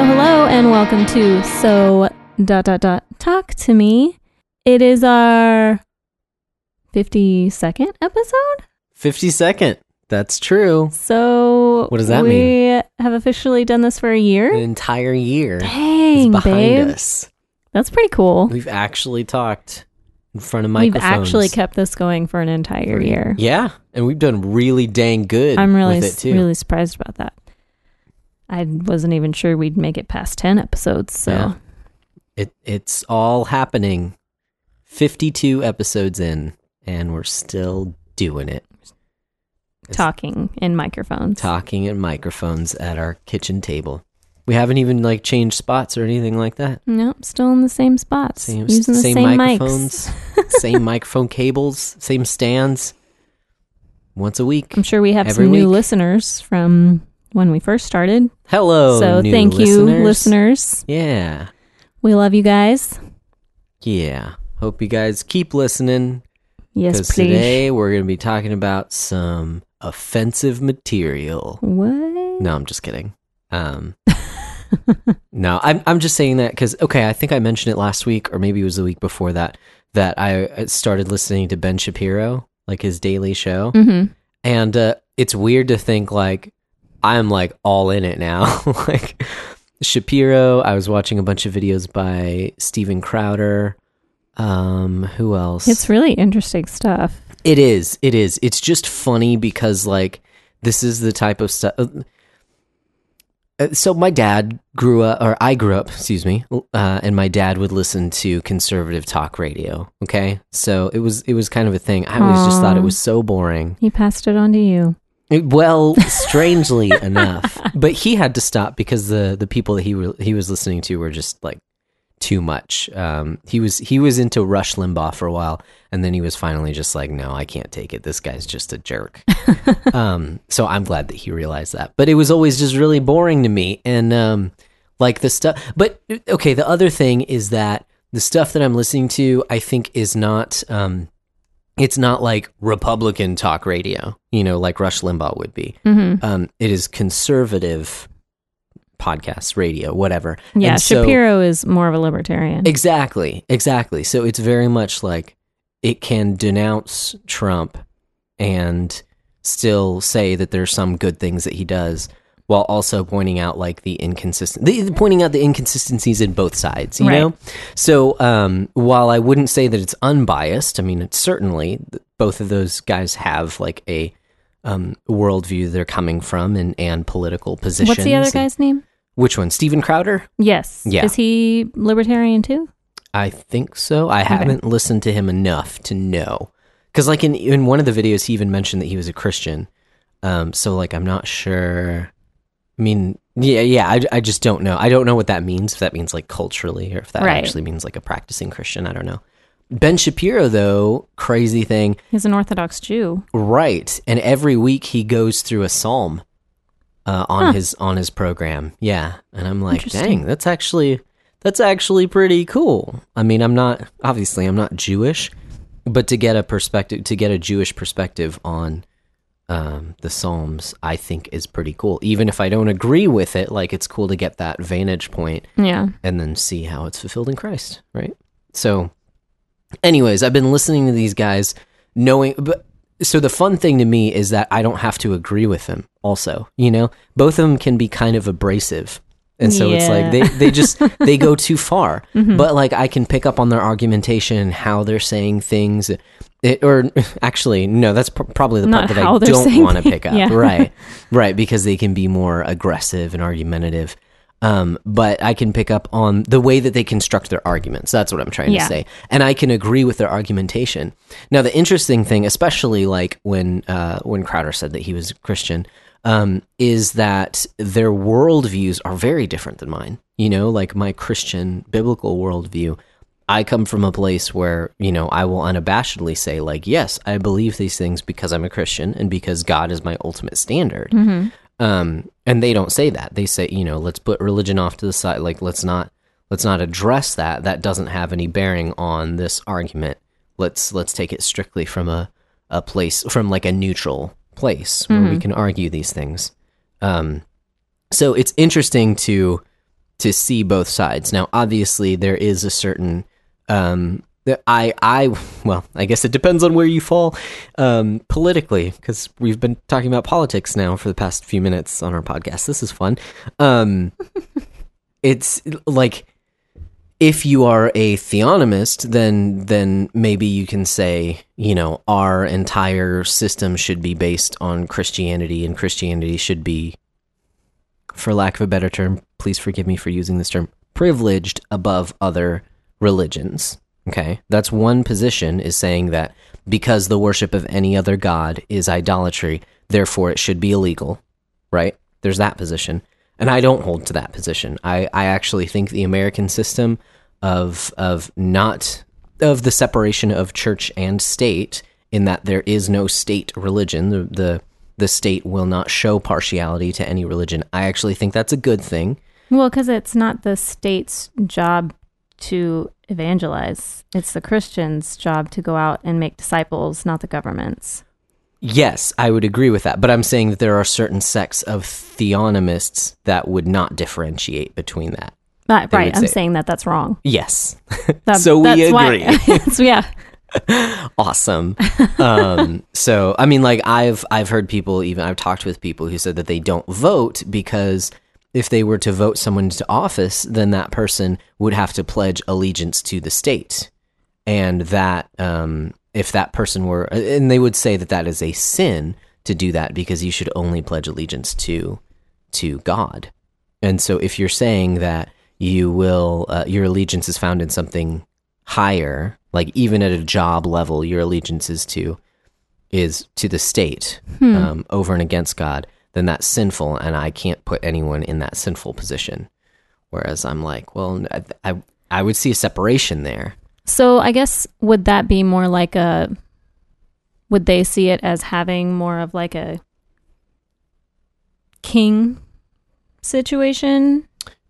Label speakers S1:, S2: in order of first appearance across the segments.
S1: Hello, hello, and welcome to So dot dot dot Talk to Me. It is our fifty second episode.
S2: 52nd. That's true.
S1: So
S2: What does that
S1: we
S2: mean?
S1: have officially done this for a year.
S2: An entire year
S1: Dang,
S2: behind
S1: babe.
S2: us.
S1: That's pretty cool.
S2: We've actually talked in front of microphones.
S1: We've actually kept this going for an entire year.
S2: Yeah, and we've done really dang good
S1: I'm really,
S2: with it too.
S1: really surprised about that. I wasn't even sure we'd make it past 10 episodes. So,
S2: Yeah. It it's all happening. 52 episodes in and we're still doing it. It's
S1: talking in microphones.
S2: talking in microphones at our kitchen table. We haven't even like changed spots or anything like that.
S1: Nope, still in the same spots.
S2: Same
S1: using the
S2: same,
S1: same,
S2: microphones, same microphone cables, same stands. Once a week.
S1: I'm sure we have some new
S2: week.
S1: listeners from when we first started.
S2: Hello.
S1: so thank you,
S2: listeners.
S1: listeners.
S2: Yeah.
S1: We love you guys.
S2: Yeah. Hope you guys keep listening
S1: Yes,
S2: because
S1: please.
S2: today we're going to be talking about some offensive material.
S1: what?
S2: No, I'm just kidding. Um, no, I'm I'm just saying that because okay, I think I mentioned it last week or maybe it was the week before that that I started listening to Ben Shapiro, like his daily show,
S1: Mm-hmm.
S2: and uh, it's weird to think like I'm like all in it now. like Shapiro, I was watching a bunch of videos by Steven Crowder. Um, who else?
S1: It's really interesting stuff.
S2: It is. It is. It's just funny because like this is the type of stuff. Uh, So my dad grew up, or I grew up, excuse me, uh, and my dad would listen to conservative talk radio. Okay, so it was it was kind of a thing. I always just thought it was so boring.
S1: He passed it on to you.
S2: Well, strangely enough, but he had to stop because the the people that he re- he was listening to were just like too much. Um, he was he was into Rush Limbaugh for a while, and then he was finally just like, no, I can't take it. This guy's just a jerk. um, so I'm glad that he realized that. But it was always just really boring to me, and um, like the stuff. But okay, the other thing is that the stuff that I'm listening to, I think, is not. Um, it's not like Republican talk radio, you know, like Rush Limbaugh would be.
S1: Mm-hmm.
S2: Um, it is conservative podcasts, radio, whatever.
S1: Yeah,
S2: And so-
S1: Shapiro is more of a libertarian.
S2: Exactly, exactly. So it's very much like it can denounce Trump and still say that there's some good things that he does, while also pointing out like the inconsistent, the, pointing out the inconsistencies in both sides. You
S1: Right.
S2: know. So um, while I wouldn't say that it's unbiased, I mean, it's certainly both of those guys have like a um, worldview they're coming from and and political positions.
S1: What's the other
S2: and-
S1: guy's name?
S2: Which one? Steven Crowder.
S1: Yes.
S2: Yeah.
S1: Is he libertarian too?
S2: I think so. I haven't listened to him enough to know. Because, like, in, in one of the videos, he even mentioned that he was a Christian. Um, so, like, I'm not sure. I mean, yeah, yeah, I, I just don't know. I don't know what that means, if that means, like, culturally, or if that
S1: Right.
S2: actually means, like, a practicing Christian. I don't know. Ben Shapiro, though, crazy thing,
S1: He's an Orthodox Jew.
S2: right? And every week he goes through a psalm uh, on
S1: Huh.
S2: his on his program. Yeah, and I'm like, dang, that's actually that's actually pretty cool. I mean, I'm not obviously I'm not Jewish, but to get a perspective, to get a Jewish perspective on um, the Psalms, I think is pretty cool. Even if I don't agree with it, like it's cool to get that vantage point
S1: Yeah.
S2: and then see how it's fulfilled in Christ, right? So, anyways, I've been listening to these guys, knowing, but so the fun thing to me is that I don't have to agree with them. Also, you know, both of them can be kind of abrasive, and so it's like they
S1: Mm-hmm.
S2: they just they go too far. But like I can pick up on their argumentation and how they're saying things. It, or actually, no, that's pr- probably the
S1: Not
S2: part that I don't want to pick up.
S1: Yeah.
S2: Right, right, because they can be more aggressive and argumentative. Um, but I can pick up on the way that they construct their arguments. That's what I'm trying
S1: Yeah.
S2: to say, and I can agree with their argumentation. Now, the interesting thing, especially like when uh, when Crowder said that he was Christian, um, is that their worldviews are very different than mine. You know, like my Christian biblical worldview. I come from a place where, you know, I will unabashedly say, like, yes, I believe these things because I'm a Christian and because God is my ultimate standard. Um, and they don't say that. They say, you know, let's put religion off to the side. Like, let's not let's not address that. That doesn't have any bearing on this argument. Let's let's take it strictly from a a place from like a neutral place where we can argue these things. Um, so it's interesting to to see both sides. Now, obviously, there is a certain um, I I well, I guess it depends on where you fall um, politically because we've been talking about politics now for the past few minutes on our podcast. This is fun. Um, it's like if you are a theonomist, then then maybe you can say, you know, our entire system should be based on Christianity, and Christianity should be, for lack of a better term, please forgive me for using this term, privileged above other religions. Okay, that's one position is saying that because the worship of any other god is idolatry, therefore it should be illegal. Right? There's that position. And I don't hold to that position. I, I actually think the American system of of not of the separation of church and state in that there is no state religion the the the state will not show partiality to any religion i actually think that's a good thing
S1: Well, because it's not the state's job to evangelize. It's the Christian's job to go out and make disciples, not the government's.
S2: yes i would agree with that but i'm saying that there are certain sects of theonomists that would not differentiate between that
S1: Right, right. I'm
S2: say-
S1: saying that that's wrong.
S2: yes
S1: That-
S2: So we
S1: why-
S2: agree.
S1: so yeah.
S2: awesome. Um, so I mean, like I've I've heard people even I've talked with people who said that they don't vote because if they were to vote someone into office, then that person would have to pledge allegiance to the state, and that um, if that person were, and they would say that that is a sin to do that because you should only pledge allegiance to to God. And so if you're saying that you will uh, your allegiance is found in something higher, like even at a job level, your allegiance is to is to the state
S1: Hmm.
S2: um, over and against God, then that's sinful, and I can't put anyone in that sinful position. Whereas I'm like, well, I I, I would see a separation there.
S1: So I guess would that be more like a would they see it as having more of like a king situation?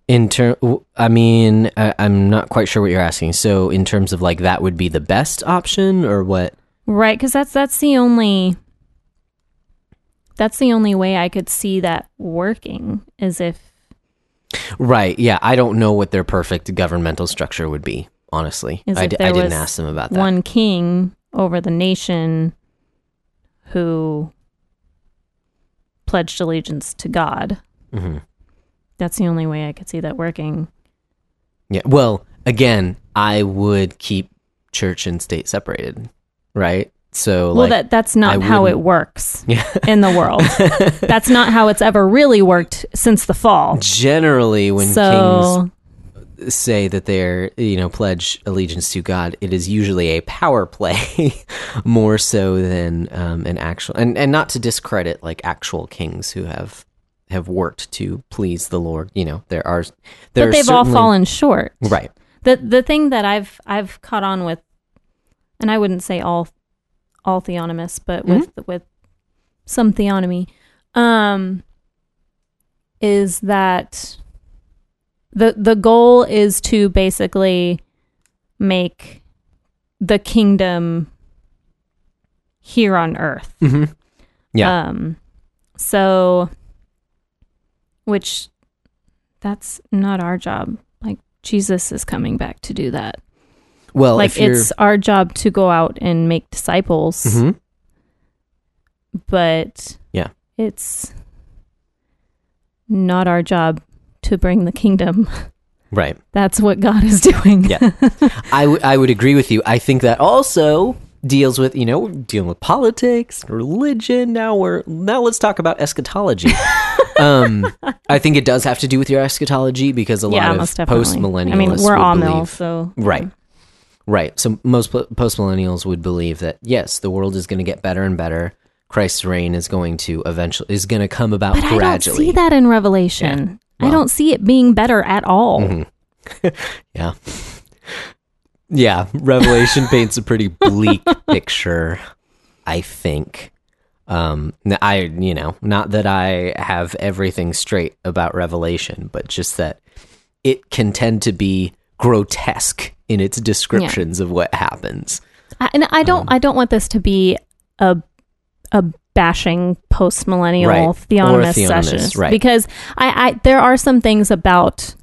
S2: In term, I mean, I, I'm not quite sure what you're asking. So, in terms of like that would be the best option, or what?
S1: Right, cuz that's that's the only that's the only way I could see that working is if
S2: Right? Yeah, I don't know what their perfect governmental structure would be. Honestly, I, d- I didn't ask them about that.
S1: one king over the nation who pledged allegiance to God.
S2: hmm
S1: That's the only way I could see that working.
S2: Yeah. Well, again, I would keep church and state separated, right? So,
S1: well,
S2: like,
S1: that that's not
S2: I
S1: how it
S2: wouldn't-
S1: works
S2: yeah.
S1: in the world. that's not how it's ever really worked since the fall.
S2: Generally, when
S1: so
S2: kings say that they're, you know, pledge allegiance to God, it is usually a power play more so than um, an actual, and, and not to discredit like actual kings who have have worked to please the Lord. You know, there are, there
S1: but
S2: are
S1: they've all fallen short.
S2: right.
S1: The the thing that I've I've caught on with and I wouldn't say all all theonomists, but with with some theonomy, um is that the the goal is to basically make the kingdom here on earth.
S2: hmm Yeah.
S1: Um so which that's not our job. Like Jesus is coming back to do that.
S2: Well,
S1: like
S2: if
S1: it's our job to go out and make disciples,
S2: Mhm.
S1: but
S2: Yeah.
S1: It's not our job to bring the kingdom.
S2: right.
S1: That's what God is doing.
S2: Yeah. I, w- I would agree with you. I think that also deals with you know we're dealing with politics, religion. Now we're now let's talk about eschatology. um, I think it does have to do with your eschatology because a
S1: yeah,
S2: lot of post millennials.
S1: I mean, we're all mill, so
S2: right, right. So most post millennials would believe that yes, the world is going to get better and better. Christ's reign is going to eventually is going to come about
S1: But I don't see that in Revelation. I
S2: Well-
S1: don't see it being better at all.
S2: Mhm. yeah. Yeah, Revelation paints a pretty bleak picture, I think. Um I you know, not that I have everything straight about Revelation, but just that it can tend to be grotesque in its descriptions of what happens.
S1: I, and I don't.
S2: Um,
S1: I don't want this to be a a bashing post millennial
S2: Right.
S1: Theonomist
S2: theonomist,
S1: session,
S2: right.
S1: Because I, I there are some things about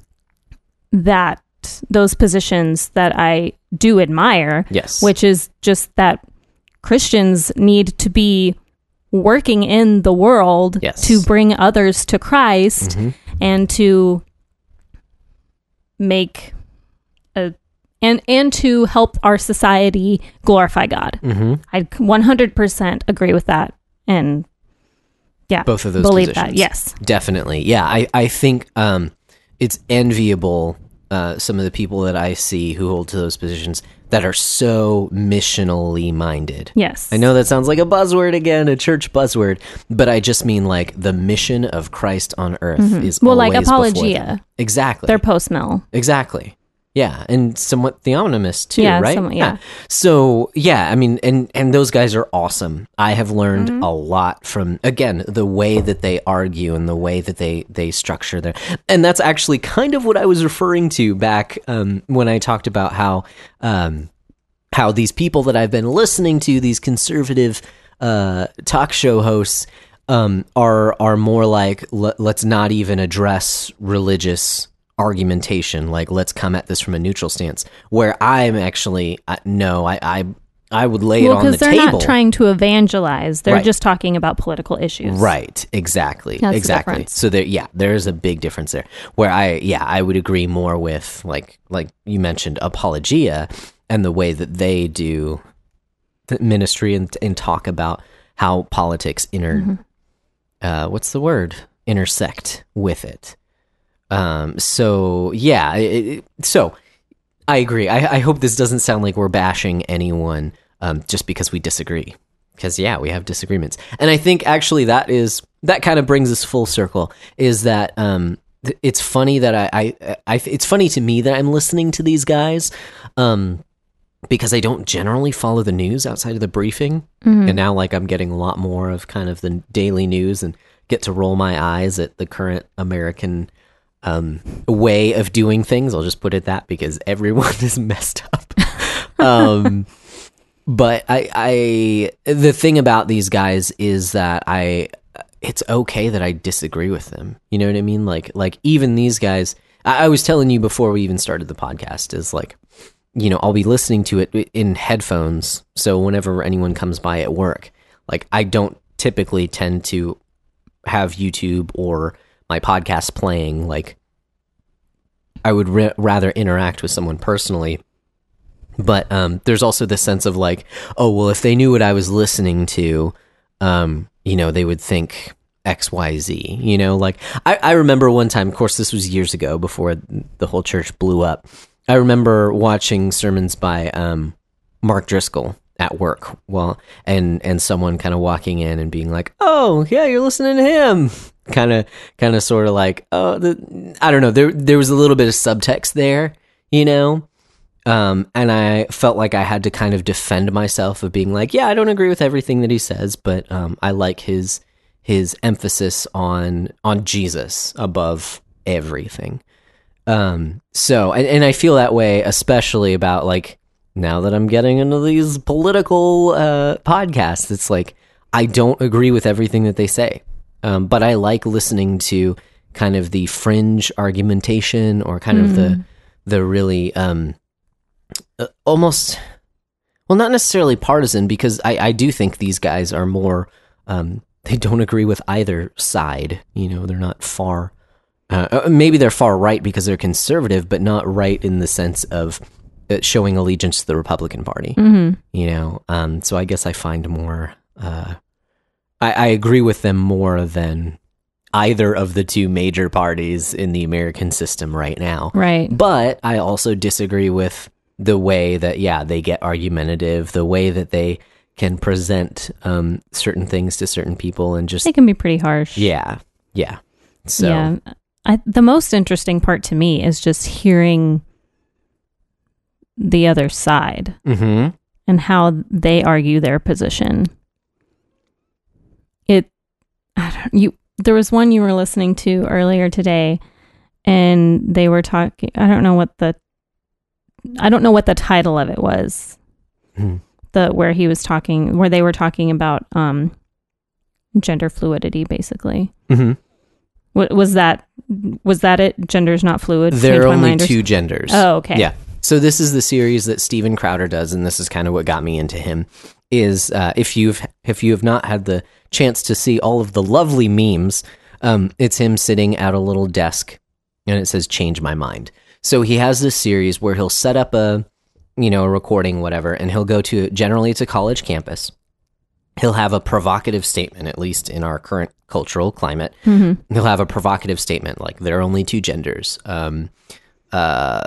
S1: that those positions that I do admire,
S2: Yes.
S1: which is just that Christians need to be working in the world
S2: Yes.
S1: to bring others to Christ
S2: Mhm.
S1: and to make and and to help our society glorify God.
S2: Mhm.
S1: I 100% agree with that and yeah,
S2: Both of those
S1: believe
S2: positions.
S1: that. Yes.
S2: Definitely. Yeah. I, I think um, it's enviable, uh, some of the people that I see who hold to those positions that are so missionally minded.
S1: Yes.
S2: I know that sounds like a buzzword again, a church buzzword, but I just mean like the mission of Christ on earth is
S1: Mm-hmm. Well, like Apologia.
S2: Exactly.
S1: They're post mill.
S2: Exactly. Yeah, and somewhat theonomist too,
S1: Yeah,
S2: right?
S1: somewhat, yeah.
S2: So yeah, I mean, and and those guys are awesome. I have learned
S1: Mm-hmm.
S2: a lot from again the way that they argue and the way that they they structure their, and that's actually kind of what I was referring to back um, when I talked about how um, how these people that I've been listening to, these conservative uh, talk show hosts, um, are are more like let's not even address religious argumentation. Like let's come at this from a neutral stance. Where I'm actually uh, no, I I I would lay
S1: Well,
S2: it on the
S1: because they're
S2: table.
S1: not trying to evangelize. They're
S2: Right.
S1: just talking about political issues.
S2: Right, exactly,
S1: That's
S2: exactly.
S1: difference.
S2: So there, yeah, there's a big difference there. Where I, yeah, I would agree more with like, like you mentioned, Apologia and the way that they do the ministry and and talk about how politics inter,
S1: Mm-hmm.
S2: uh, what's the word, intersect with it. Um. So yeah. It, so I agree. I, I hope this doesn't sound like we're bashing anyone um, just because we disagree. Because yeah, we have disagreements, and I think actually that is that kind of brings us full circle. Is that um, th- it's funny that I, I I it's funny to me that I'm listening to these guys, um, because I don't generally follow the news outside of the briefing,
S1: Mm-hmm.
S2: and now like I'm getting a lot more of kind of the daily news and get to roll my eyes at the current American um, way of doing things. I'll just put it that because everyone is messed up. um, but I, I, the thing about these guys is that I, it's okay that I disagree with them. You know what I mean? Like, like even these guys. I, I was telling you before we even started the podcast is like, you know, I'll be listening to it in headphones. So whenever anyone comes by at work, like I don't typically tend to have YouTube or my podcast playing. Like I would ra- rather interact with someone personally. But um, there's also this sense of like, oh well, if they knew what I was listening to, um, you know, they would think X, Y, Z. You know, like I, I remember one time. Of course, this was years ago before the whole church blew up. I remember watching sermons by um, Mark Driscoll at work, well, and and someone kind of walking in and being like, "Oh, yeah, you're listening to him." Kind of, kind of, sort of like, oh, the, I don't know. There, there was a little bit of subtext there, you know. Um, and I felt like I had to kind of defend myself of being like, yeah, I don't agree with everything that he says, but um, I like his his emphasis on on Jesus above everything. Um, so, and, and I feel that way, especially about like now that I'm getting into these political uh, podcasts. It's like I don't agree with everything that they say, um, but I like listening to kind of the fringe argumentation or kind of the the really um, uh, almost well, not necessarily partisan because I I do think these guys are more um, they don't agree with either side. You know, they're not far. Uh, uh, maybe they're far right because they're conservative, but not right in the sense of uh, showing allegiance to the Republican Party.
S1: Mm-hmm.
S2: You know, um, so I guess I find more. Uh, I, I agree with them more than either of the two major parties in the American system right now.
S1: Right.
S2: But I also disagree with the way that, yeah, they get argumentative, the way that they can present um, certain things to certain people, and just
S1: They can be pretty harsh.
S2: yeah, yeah. So
S1: Yeah. I, the most interesting part to me is just hearing the other side
S2: hmm
S1: and how they argue their position. It, I don't, you. There was one you were listening to earlier today, and they were talking. I don't know what the, I don't know what the title of it was.
S2: Mhm.
S1: The where he was talking, where they were talking about um, gender fluidity, basically.
S2: hmm
S1: Wa- was that was that it? Gender's not fluid.
S2: There are only two genders.
S1: Oh, okay.
S2: Yeah. So this is the series that Steven Crowder does, and this is kind of what got me into him. Is uh, if you've if you have not had the chance to see all of the lovely memes, um, it's him sitting at a little desk, and it says "Change my mind." So he has this series where he'll set up a you know a recording, whatever, and he'll go to generally it's a college campus. He'll have a provocative statement, at least in our current cultural climate.
S1: Mm-hmm.
S2: He'll have a provocative statement like there are only two genders. Um, uh,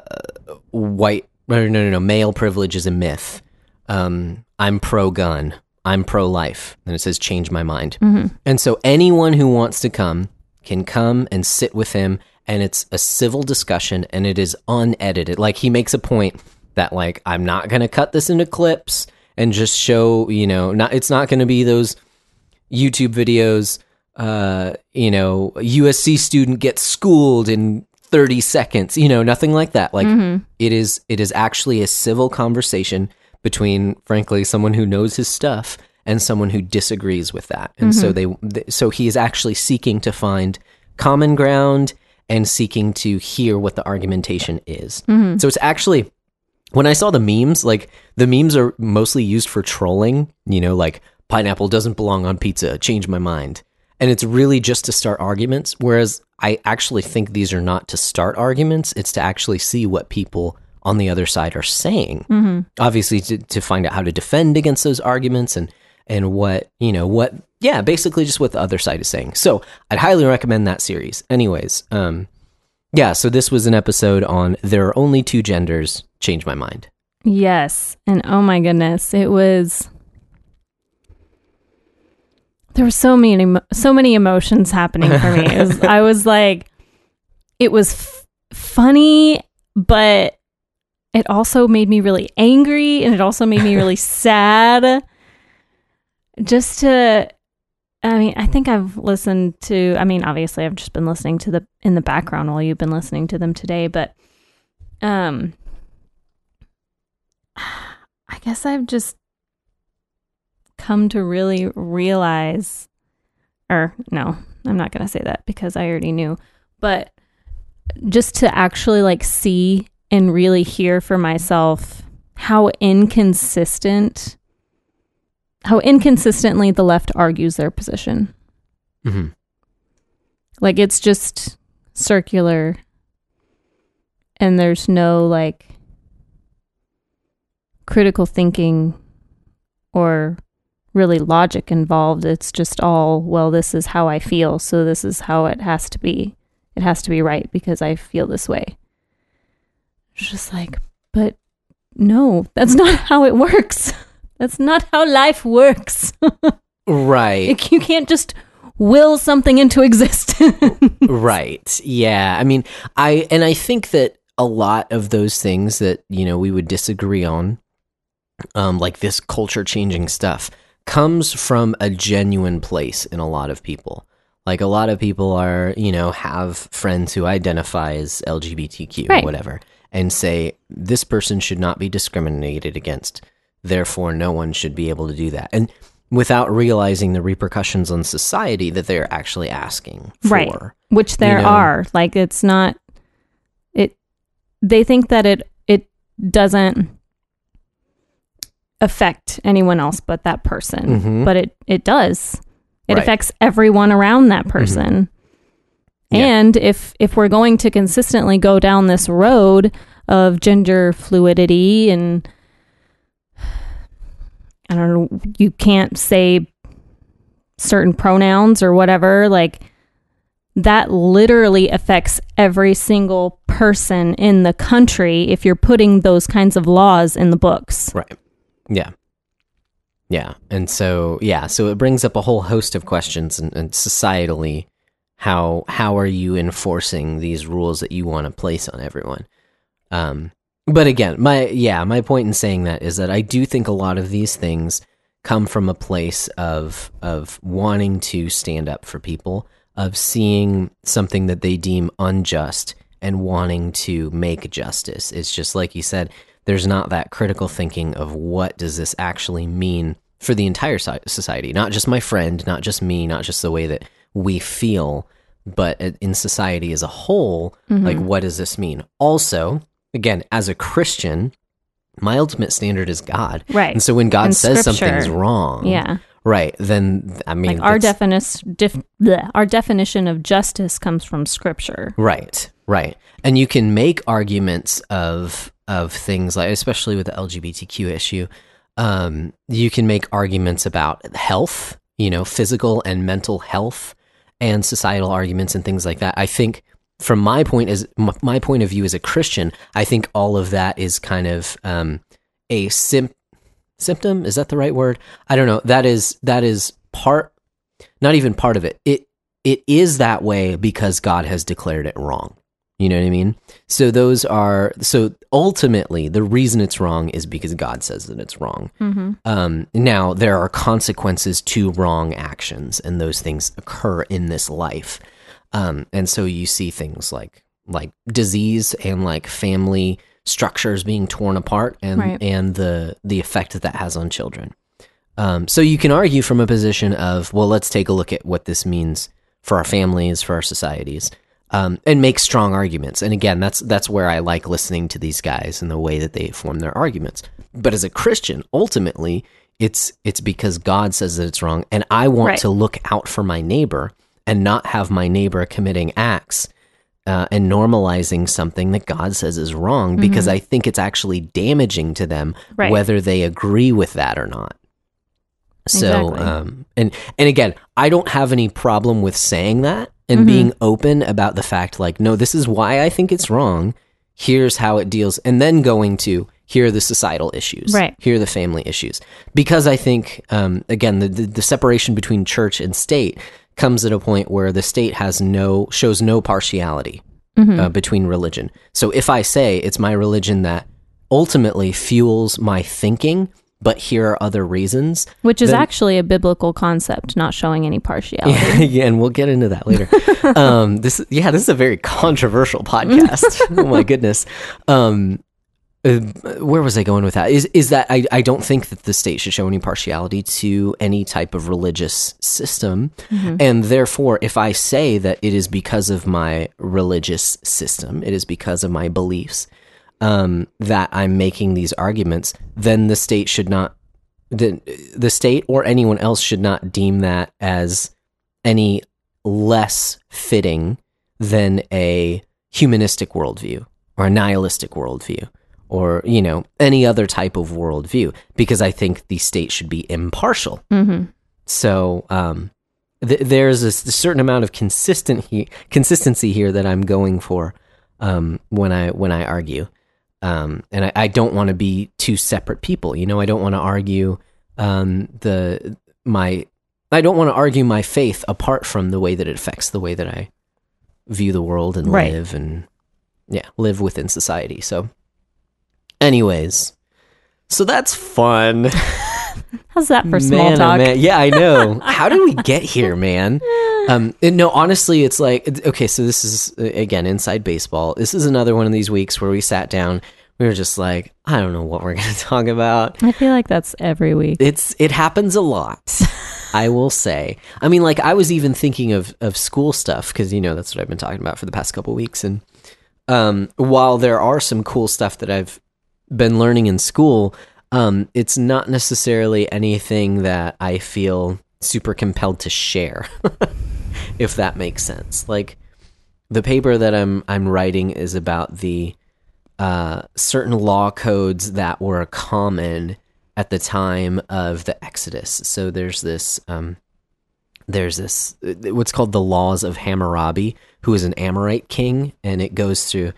S2: white, no, no, no, no, male privilege is a myth. Um, I'm pro gun. I'm pro life. And it says change my mind. And so anyone who wants to come can come and sit with him. And it's a civil discussion and it is unedited. Like he makes a point that like, I'm not going to cut this into clips and just show, you know, not, it's not going to be those YouTube videos, uh, you know, USC student gets schooled in 30 seconds, you know, nothing like that. Like it is it is actually a civil conversation between frankly someone who knows his stuff and someone who disagrees with that. And so mm-hmm. they so he is actually seeking to find common ground and seeking to hear what the argumentation is. Mm-hmm. So it's actually when I saw the memes, like the memes are mostly used for trolling, you know, like pineapple doesn't belong on pizza, change my mind. And it's really just to start arguments. Whereas I actually think these are not to start arguments, it's to actually see what people on the other side are saying. Obviously, to, to find out how to defend against those arguments and, and what, you know, what, yeah, basically just what the other side is saying. So I'd highly recommend that series. Anyways, um, yeah, so this was an episode on there are only two genders, change my mind.
S1: Yes. And oh my goodness, it was there were so many so many emotions happening for me. Was, I was like it was f- funny, but it also made me really angry and it also made me really sad. Just to I mean, I think I've listened to I mean, obviously I've just been listening to the in the background while you've been listening to them today, but um I guess I've just come to really realize, or no, I'm not going to say that because I already knew, but just to actually like see and really hear for myself how inconsistent, how inconsistently the left argues their position.
S2: Mm-hmm.
S1: Like it's just circular and there's no like critical thinking or really logic involved. It's just all, well, this is how I feel, so this is how it has to be. It has to be right because I feel this way. Just like, but no, that's not how it works. That's not how life works.
S2: Right.
S1: you can't just will something into existence.
S2: right. Yeah. I mean, I and I think that a lot of those things that, you know, we would disagree on um like this culture changing stuff comes from a genuine place in a lot of people. Like a lot of people are, you know, have friends who identify as LGBTQ
S1: Right.
S2: or whatever and say this person should not be discriminated against. Therefore, no one should be able to do that. And without realizing the repercussions on society that they're actually asking for.
S1: Right. Which there
S2: know?
S1: are. Like it's not it they think that it it doesn't affect anyone else but that person.
S2: Mhm.
S1: But it it does. It
S2: Right. Mm-hmm.
S1: affects everyone around that person.
S2: Yeah.
S1: And if if we're going to consistently go down this road of gender fluidity and I don't know, you can't say certain pronouns or whatever, like that literally affects every single person in the country if you're putting those kinds of laws in the books.
S2: Right. Yeah. Yeah. And so, yeah, so it brings up a whole host of questions and, and societally, how how are you enforcing these rules that you want to place on everyone? Um, but again, my yeah, my point in saying that is that I do think a lot of these things come from a place of of wanting to stand up for people, of seeing something that they deem unjust and wanting to make justice. It's just like you said, there's not that critical thinking of what does this actually mean for the entire society, not just my friend, not just me, not just the way that we feel, but in society as a whole,
S1: Mm-hmm.
S2: like what does this mean? Also, again, as a Christian, my ultimate standard is God.
S1: Right.
S2: And so when God
S1: And
S2: says something's wrong,
S1: Yeah.
S2: right, then I mean
S1: Like our
S2: that's-
S1: definition, dif- bleh, our definition of justice comes from scripture.
S2: Right, right. And you can make arguments of of things like especially with the LGBTQ issue, um, you can make arguments about health, you know, physical and mental health and societal arguments and things like that. I think from my point as my point of view as a Christian, I think all of that is kind of um, a sim- symptom. Is that the right word? I don't know. That is that is part, not even part of it. It it is that way because God has declared it wrong. You know what I mean? So those are so ultimately the reason it's wrong is because God says that it's wrong.
S1: Mm-hmm.
S2: Um, now there are consequences to wrong actions, and those things occur in this life. Um, and so you see things like like disease and like family structures being torn apart, and
S1: Right.
S2: and the the effect that that has on children. Um, so you can argue from a position of well, let's take a look at what this means for our families, for our societies, um, and make strong arguments. And again, that's that's where I like listening to these guys and the way that they form their arguments. But as a Christian, ultimately, it's it's because God says that it's wrong, and I want
S1: Right.
S2: to look out for my neighbor and not have my neighbor committing acts. Uh, and normalizing something that God says is wrong because I think it's actually damaging to them,
S1: Mm-hmm. Right.
S2: whether they agree with that or not. So,
S1: Exactly.
S2: um, and and again, I don't have any problem with saying that and
S1: Mhm.
S2: being open about the fact, like, no, this is why I think it's wrong. Here's how it deals, and then going to here are the societal issues,
S1: Right.
S2: Here are the family issues, because I think, um, again, the, the the separation between church and state comes at a point where the state has no shows no partiality
S1: Mm-hmm.
S2: uh, between religion. So if I say it's my religion that ultimately fuels my thinking, but here are other reasons,
S1: Which is
S2: then-
S1: actually a biblical concept, not showing any partiality.
S2: yeah, and we'll get into that later. um, this, yeah, this is a very controversial podcast. oh my goodness. Um, uh, where was I going with that? Is is that I, I don't think that the state should show any partiality to any type of religious system, and therefore, if I say that it is because of my religious system, it is because of my beliefs um, that I'm making these arguments, then the state should not the the state or anyone else should not deem that as any less fitting than a humanistic worldview or a nihilistic worldview or you know any other type of worldview because I think the state should be impartial.
S1: hmm
S2: So um, th- there's a certain amount of consistent he- consistency here that I'm going for um, when I when I argue, um, and I, I don't want to be two separate people. You know, I don't want to argue um, the my I don't want to argue my faith apart from the way that it affects the way that I view the world and
S1: Right.
S2: live and yeah live within society. So, anyways. So that's fun.
S1: How's that for small
S2: Man, oh
S1: talk?
S2: man. Yeah, I know. How did we get here, man? Um, no, honestly, it's like okay. So this is again inside baseball. This is another one of these weeks where we sat down. We were just like, I don't know what we're going to talk about.
S1: I feel like that's every week.
S2: It's it happens a lot. I will say. I mean, like I was even thinking of of school stuff because you know that's what I've been talking about for the past couple weeks. And um, while there are some cool stuff that I've been learning in school, um, it's not necessarily anything that I feel super compelled to share, if that makes sense. Like the paper that I'm I'm writing is about the uh, certain law codes that were common at the time of the Exodus. So there's this um, there's this what's called the laws of Hammurabi, who is an Amorite king, and it goes through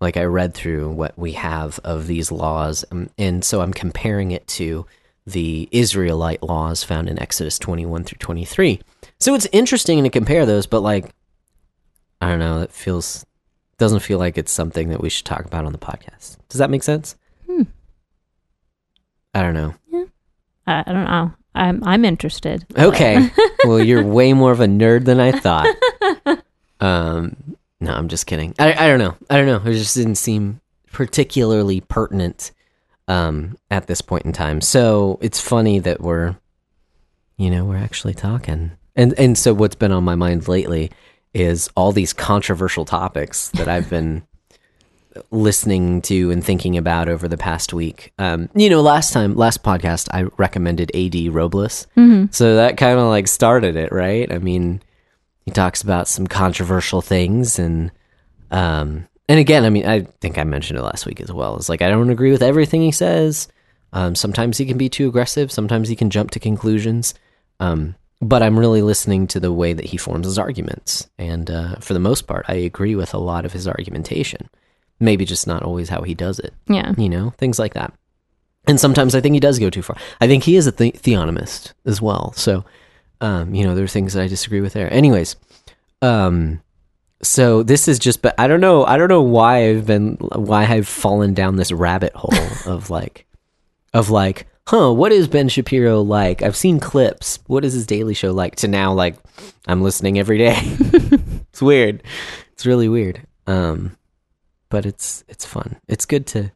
S2: like I read through what we have of these laws, um, and so I'm comparing it to the Israelite laws found in Exodus 21 through 23. So it's interesting to compare those, but like I don't know, it feels doesn't feel like it's something that we should talk about on the podcast. Does that make sense?
S1: Hmm.
S2: I don't know.
S1: I, I don't know. I'm I'm interested.
S2: Okay. well, you're way more of a nerd than I thought. Um, no, I'm just kidding. I, I don't know. I don't know. It just didn't seem particularly pertinent um, at this point in time. So it's funny that we're, you know, we're actually talking. And and so what's been on my mind lately is all these controversial topics that I've been listening to and thinking about over the past week. Um, you know, last time, last podcast, I recommended AD Robles. So that kind of like started it, right? I mean, he talks about some controversial things and, um, and again, I mean, I think I mentioned it last week as well. It's like, I don't agree with everything he says. Um, sometimes he can be too aggressive. Sometimes he can jump to conclusions. Um, but I'm really listening to the way that he forms his arguments. And uh, for the most part, I agree with a lot of his argumentation. Maybe just not always how he does it,
S1: Yeah.
S2: you know, things like that. And sometimes I think he does go too far. I think he is a the- theonomist as well. So, um, you know, there are things that I disagree with there. Anyways, um, so this is just, but I don't know, I don't know why I've been, why I've fallen down this rabbit hole of like, of like, huh, what is Ben Shapiro like? I've seen clips. What is his daily show like? To now, like, I'm listening every day. it's weird. It's really weird. Um, but it's it's fun. It's good to.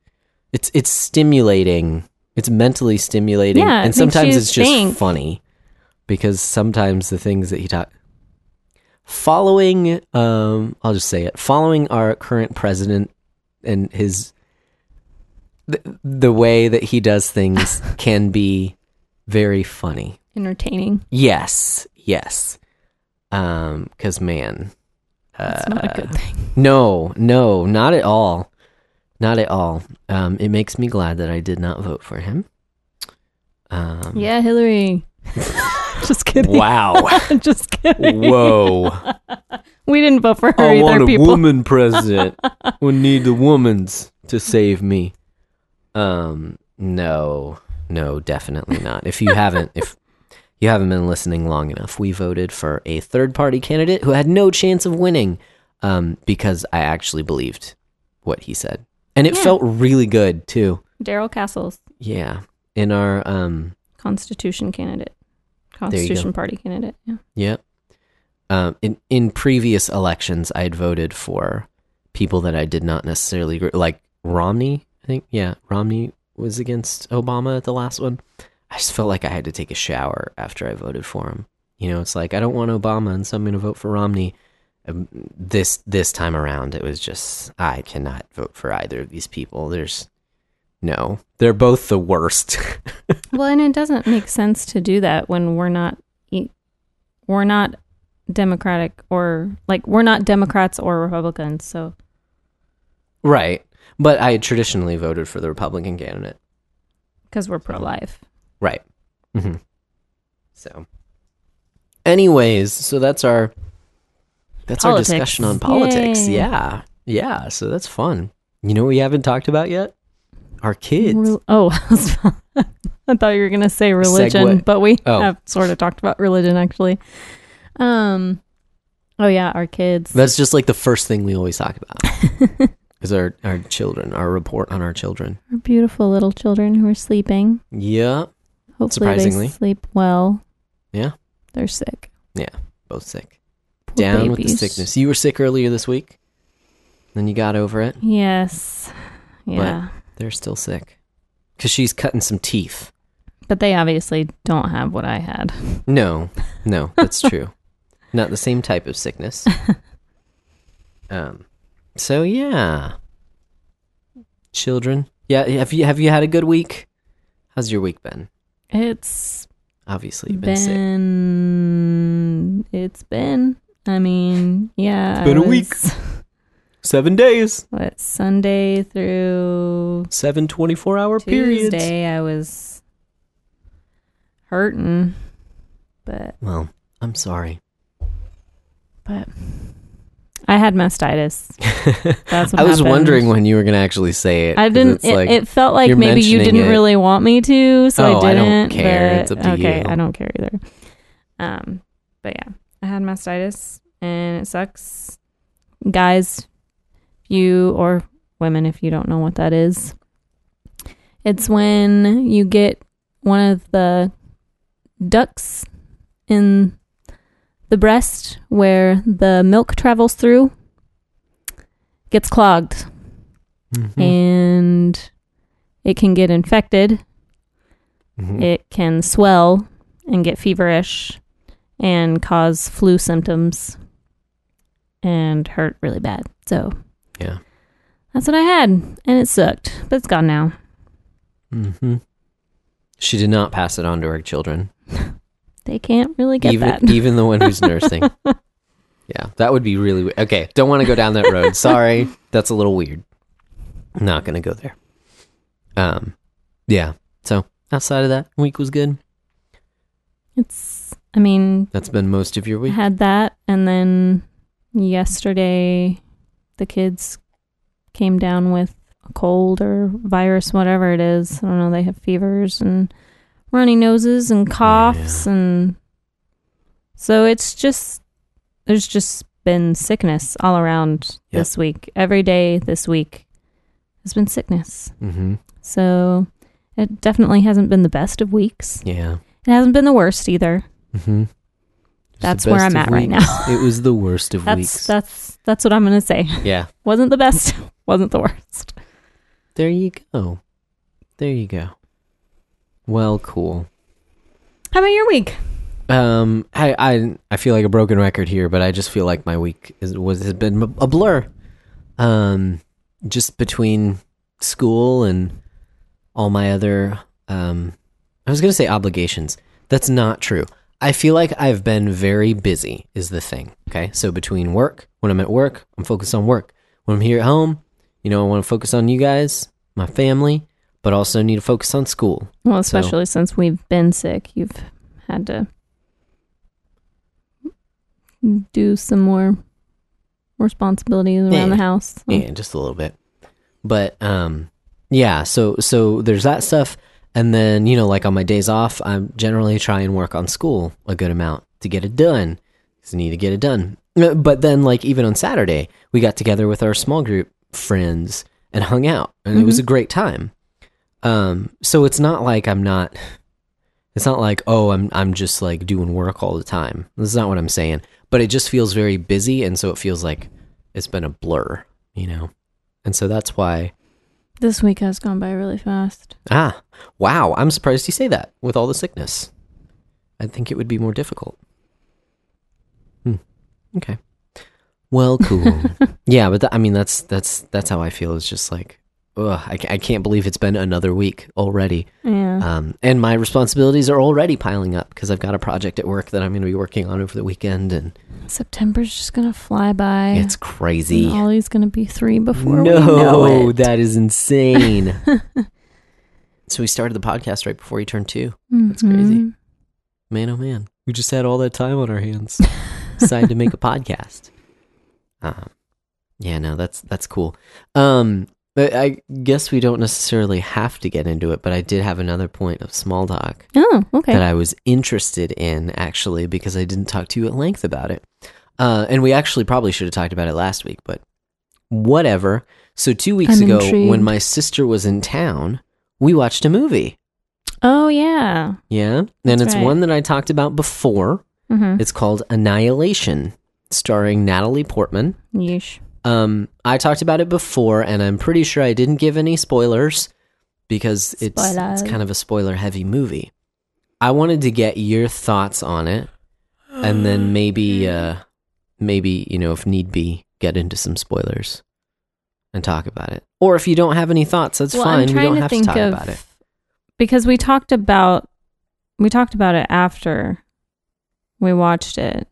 S2: It's it's stimulating. It's mentally stimulating,
S1: Yeah, it
S2: and sometimes it's just
S1: think.
S2: funny because sometimes the things that he talk. Following, um, I'll just say it. Following our current president and his the, the way that he does things can be very funny.
S1: Entertaining.
S2: Yes, yes. Um, because man,
S1: It's not a good thing.
S2: no, no, not at all, not at all. Um, it makes me glad that I did not vote for him. Um,
S1: Yeah, Hillary. Just kidding.
S2: Wow.
S1: Just kidding.
S2: Whoa.
S1: We didn't vote for her
S2: I
S1: either,
S2: want a
S1: people.
S2: woman president. we need the womans to save me. Um, no, no, definitely not. If you haven't, if you haven't been listening long enough, we voted for a third party candidate who had no chance of winning, um, because I actually believed what he said, and it
S1: Yeah.
S2: felt really good too.
S1: Darrell Castles,
S2: Yeah, in our um,
S1: Constitution candidate. Constitution Party candidate. Yeah.
S2: Yep. Um, in in previous elections, I had voted for people that I did not necessarily agree, like Romney. I think yeah, Romney was against Obama at the last one. I just felt like I had to take a shower after I voted for him. You know, it's like I don't want Obama, and so I'm going to vote for Romney. Um, this this time around, it was just I cannot vote for either of these people. There's no, they're both the worst.
S1: Well, and it doesn't make sense to do that when we're not we're not democratic or like we're not Democrats or Republicans. So
S2: right, but I traditionally voted for the Republican candidate.
S1: because we're pro life.
S2: Right. hmm So, anyways, so that's our that's
S1: Politics.
S2: our discussion on politics.
S1: Yay.
S2: Yeah, yeah. So that's fun. You know what we haven't talked about yet? Our kids.
S1: Rel- oh, I thought you were going to say religion,
S2: Segue.
S1: but we
S2: Oh.
S1: have sort of talked about religion actually. Um, oh yeah, our kids.
S2: That's just like the first thing we always talk about. is our our children, our report on our children.
S1: our beautiful little children who are sleeping.
S2: Yeah,
S1: Hopefully,
S2: Surprisingly.
S1: they sleep well.
S2: Yeah.
S1: they're sick.
S2: Yeah, both sick.
S1: Poor
S2: Down with the sickness. You were sick earlier this week. Then you got over it.
S1: Yes, yeah,
S2: They're still sick because she's cutting some teeth.
S1: but they obviously don't have what I had.
S2: No, no, that's true. Not the same type of sickness. Um. So yeah, children. Yeah, have you have you had a good week? How's your week been?
S1: It's
S2: Obviously, you've been, sick.
S1: it's been. I mean, yeah,
S2: It's been a week. Seven days,
S1: What Sunday through
S2: seven 24 hour periods.
S1: Tuesday, I was hurting, but
S2: Well, I'm sorry.
S1: but I had mastitis. That's what
S2: I was
S1: happened.
S2: wondering when you were going to actually say it.
S1: I
S2: 'cause
S1: didn't.
S2: it's
S1: It,
S2: like-
S1: it felt like
S2: you're
S1: maybe you
S2: mentioning
S1: didn't
S2: it.
S1: really want me to, so
S2: Oh,
S1: I
S2: I don't
S1: didn't.
S2: care.
S1: but-
S2: It's up to
S1: okay,
S2: you.
S1: I don't care either. Um, but yeah, I had mastitis, and it sucks. Guys, you or women, if you don't know what that is, it's when you get one of the ducts in the breast where the milk travels through gets clogged
S2: Mhm.
S1: and it can get infected.
S2: Mhm.
S1: It can swell and get feverish and cause flu symptoms. and hurt really bad. So
S2: Yeah.
S1: that's what I had, and it sucked, but it's gone now.
S2: Mm-hmm. She did not pass it on to her children,
S1: They can't really get
S2: even
S1: that.
S2: even the one who's nursing. yeah, that would be really we- okay. Don't want to go down that road. Sorry, that's a little weird. Not gonna go there. Um, yeah. So outside of that, week was good.
S1: It's, I mean,
S2: That's been most of your week.
S1: had that, and then yesterday the kids came down with a cold or virus, whatever it is. I don't know. They have fevers and runny noses and coughs, and so it's just there's just been sickness all around
S2: Yep.
S1: this week. Every day this week has been sickness.
S2: Mm-hmm.
S1: So it definitely hasn't been the best of weeks.
S2: Yeah.
S1: It hasn't been the worst either.
S2: Mm-hmm.
S1: That's where I'm at right now.
S2: it was the worst of
S1: That's
S2: weeks.
S1: that's that's what I'm gonna say.
S2: yeah.
S1: Wasn't the best, wasn't the worst.
S2: There you go. There you go. Well, cool.
S1: How about your week?
S2: Um, I I I feel like a broken record here, but I just feel like my week is was has been a blur. Um, just between school and all my other um, I was gonna say obligations. That's not true. I feel like I've been very busy. Is the thing. Okay, so between work, when I'm at work, I'm focused on work. When I'm here at home, you know, I want to focus on you guys, my family, but also need to focus on school.
S1: Well,
S2: So-
S1: especially since we've been sick, you've had to do some more responsibilities around
S2: Yeah.
S1: the house. So-
S2: Yeah, just a little bit. But um yeah, so so there's that stuff and then, you know, like on my days off, I'm generally try and work on school a good amount to get it done. Cuz I need to get it done. But then like even on Saturday, we got together with our small group friends and hung out and it was a great time. Um so it's not like I'm not it's not like, oh, I'm I'm just like doing work all the time. This is not what I'm saying. But it just feels very busy and so it feels like it's been a blur, you know. And so that's why
S1: This week has gone by really fast.
S2: ah, wow, I'm surprised you say that with all the sickness. I think it would be more difficult. Hmm. Okay. Well, cool. yeah, but th- I mean that's that's that's how I feel. It's just like ugh, I, I can't believe it's been another week already.
S1: Yeah.
S2: Um, and my responsibilities are already piling up because I've got a project at work that I'm going to be working on over the weekend, and
S1: September's just gonna fly by.
S2: it's crazy.
S1: And Ollie's gonna be three before
S2: no,
S1: we know it.
S2: that is insane. so we started the podcast right before he turned two. That's crazy. Man, oh man, we just had all that time on our hands. Decided to make a podcast. Um, yeah, no, that's that's cool. Um, but I guess we don't necessarily have to get into it, but I did have another point of small talk
S1: Oh, okay.
S2: that I was interested in actually because I didn't talk to you at length about it. Uh, and we actually probably should have talked about it last week, but whatever. So two weeks
S1: I'm
S2: ago, when my sister was in town, we watched a movie.
S1: oh yeah.
S2: Yeah, and
S1: That's
S2: it's
S1: right.
S2: one that I talked about before.
S1: Mm-hmm.
S2: It's called Annihilation, starring Natalie Portman.
S1: Yeesh.
S2: Um, I talked about it before, and I'm pretty sure I didn't give any spoilers because it's it's kind of a spoiler heavy movie. I wanted to get your thoughts on it, and then maybe, uh, maybe you know, if need be, get into some spoilers and talk about it. Or if you don't have any thoughts, that's
S1: Well,
S2: fine. We don't
S1: to
S2: have to talk
S1: of
S2: about it.
S1: because we talked about we talked about it after we watched it.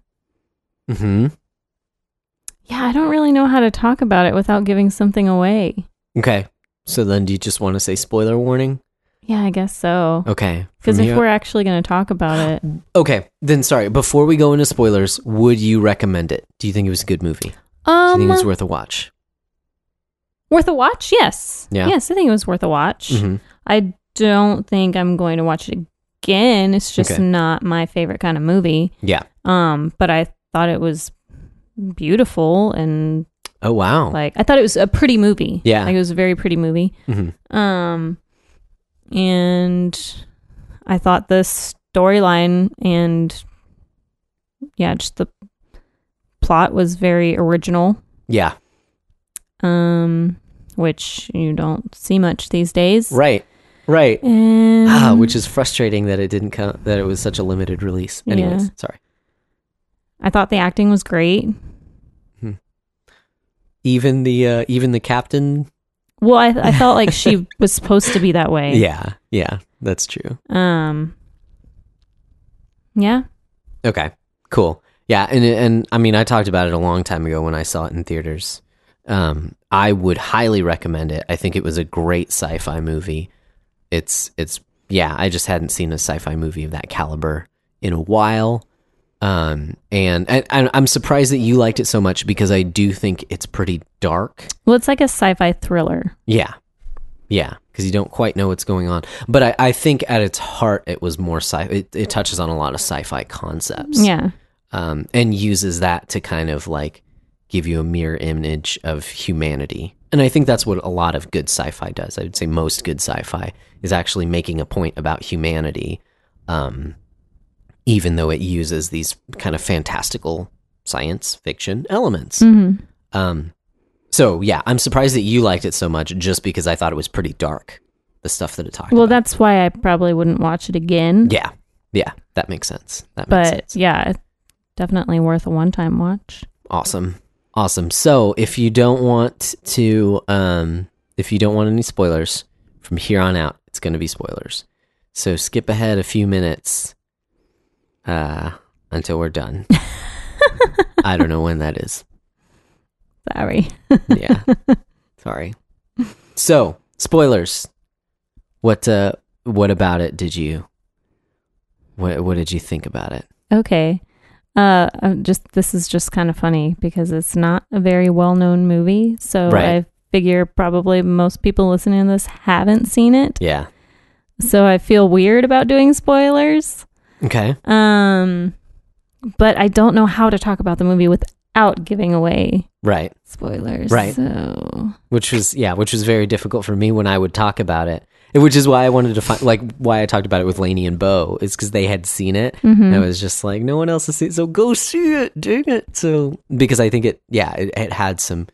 S2: hmm
S1: Yeah, I don't really know how to talk about it without giving something away.
S2: Okay. So then, do you just want to say spoiler warning?
S1: Yeah, I guess so.
S2: Okay.
S1: Because if
S2: here-
S1: we're actually going to talk about it,
S2: Okay, then sorry. Before we go into spoilers, would you recommend it? Do you think it was a good movie? Do you
S1: um,
S2: think it was worth a watch?
S1: worth a watch? Yes.
S2: Yeah.
S1: Yes, I think it was worth a watch.
S2: hmm
S1: I don't think I'm going to watch it again. It's just
S2: Okay.
S1: not my favorite kind of movie.
S2: Yeah.
S1: Um, but I thought it was beautiful and
S2: Oh wow.
S1: like I thought it was a pretty movie.
S2: Yeah.
S1: like it was a very pretty movie.
S2: hmm
S1: Um, and I thought the storyline and yeah, just the plot was very original.
S2: Yeah.
S1: Um, which you don't see much these days.
S2: Right. Right.
S1: And
S2: Ah, which is frustrating that it didn't come. That it was such a limited release. Anyways,
S1: Yeah.
S2: sorry.
S1: I thought the acting was great.
S2: Hmm. even the uh, even the captain.
S1: Well, I I felt like she was supposed to be that way.
S2: Yeah, yeah, that's true.
S1: Um. Yeah.
S2: Okay, cool. Yeah, and and I mean, I talked about it a long time ago when I saw it in theaters. Um, I would highly recommend it. I think it was a great sci-fi movie. It's it's yeah, I just hadn't seen a sci-fi movie of that caliber in a while. Um, and, and I'm surprised that you liked it so much because I do think it's pretty dark.
S1: Well, it's like a sci-fi thriller.
S2: Yeah, yeah, because you don't quite know what's going on. But I, I think at its heart, it was more sci. It, it touches on a lot of sci-fi concepts.
S1: Yeah.
S2: um, and uses that to kind of like give you a mirror image of humanity. And I think that's what a lot of good sci-fi does. I would say most good sci-fi is actually making a point about humanity, um, even though it uses these kind of fantastical science fiction elements.
S1: hmm
S2: Um, so yeah, I'm surprised that you liked it so much, just because I thought it was pretty dark, the stuff that it talked about.
S1: Well,
S2: about.
S1: that's why I probably wouldn't watch it again.
S2: yeah, yeah, that makes sense. That makes
S1: but
S2: sense.
S1: yeah, definitely worth a one-time watch.
S2: Awesome. Awesome. So if you don't want to um if you don't want any spoilers, from here on out it's gonna be spoilers. So skip ahead a few minutes uh until we're done. I don't know when that is.
S1: Sorry.
S2: Yeah. Sorry. So, spoilers. What uh what about it did you what what did you think about it?
S1: Okay. Uh, I'm just this is just kind of funny because it's not a very well-known movie, so
S2: Right.
S1: I figure probably most people listening to this haven't seen it.
S2: Yeah.
S1: So I feel weird about doing spoilers.
S2: Okay.
S1: Um, but I don't know how to talk about the movie without giving away
S2: Right.
S1: spoilers.
S2: Right.
S1: So
S2: which was yeah, which was very difficult for me when I would talk about it. Which is why I wanted to find like why I talked about it with Lainey and Bo is because they had seen it.
S1: Mhm.
S2: And I was just like, no one else has seen it, so go see it, dang it. So because I think it yeah, it, it had some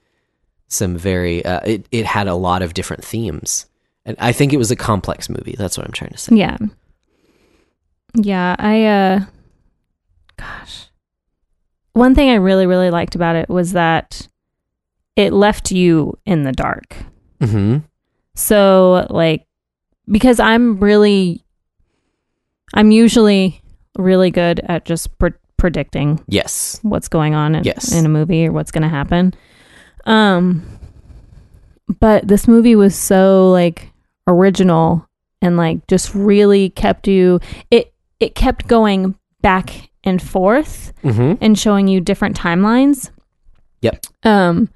S2: some very uh, it it had a lot of different themes, and I think it was a complex movie. That's what I'm trying to say.
S1: Yeah. Yeah, I uh gosh. One thing I really really liked about it was that it left you in the dark.
S2: Mm-hmm.
S1: So like because I'm really I'm usually really good at just pre- predicting
S2: Yes.
S1: what's going on in,
S2: Yes.
S1: in a movie or what's going to happen. Um but this movie was so like original and like just really kept you it it kept going back and forth
S2: Mm-hmm.
S1: and showing you different timelines.
S2: Yep.
S1: Um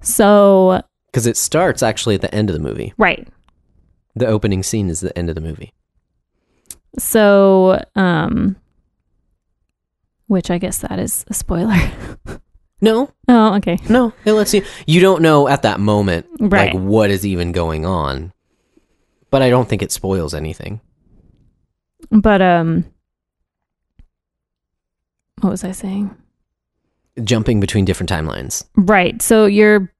S1: so
S2: Because it starts actually at the end of the movie.
S1: right.
S2: The opening scene is the end of the movie.
S1: So um which I guess that is a spoiler.
S2: No,
S1: oh, okay.
S2: no. It lets you. You don't know at that moment
S1: Right.
S2: like what is even going on. But I don't think it spoils anything.
S1: But um what was I saying?
S2: Jumping between different timelines.
S1: Right. So you're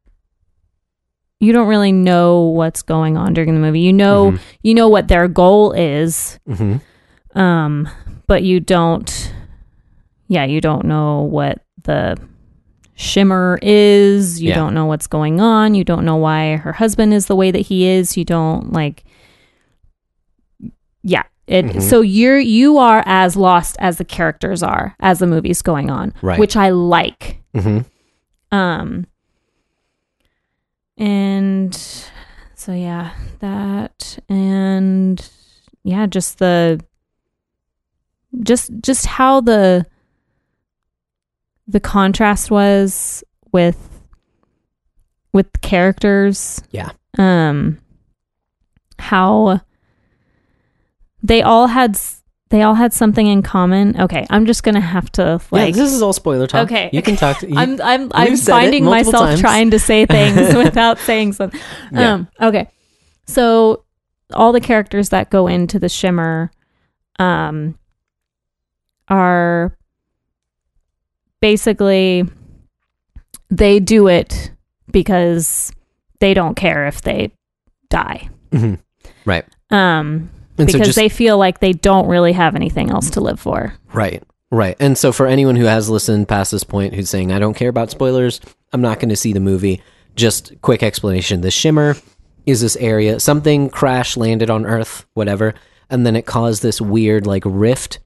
S1: you don't really know what's going on during the movie. You know
S2: Mhm.
S1: you know what their goal is.
S2: Mhm.
S1: Um but you don't yeah, you don't know what the shimmer is. You
S2: Yeah.
S1: don't know what's going on. You don't know why her husband is the way that he is. You don't like Yeah. It
S2: Mhm.
S1: so you're you are as lost as the characters are as the movie's going on,
S2: Right.
S1: which I like.
S2: Mhm.
S1: Um and so yeah, that and yeah, just the just just how the the contrast was with with the characters.
S2: Yeah.
S1: Um how they all had they all had something in common. Okay, I'm just going to have to like
S2: yeah, this is all spoiler talk.
S1: Okay.
S2: you can talk. To, you,
S1: I'm I'm I'm finding myself
S2: times.
S1: trying to say things without saying something.
S2: Yeah.
S1: Um okay. So all the characters that go into the shimmer um are basically they do it because they don't care if they die.
S2: Mhm. Right.
S1: Um
S2: And
S1: because
S2: so just
S1: they feel like they don't really have anything else to live for.
S2: right, right. And so for anyone who has listened past this point, who's saying I don't care about spoilers, I'm not going to see the movie. just quick explanation: the shimmer is this area. Something crash landed on Earth, whatever, and then it caused this weird like rift.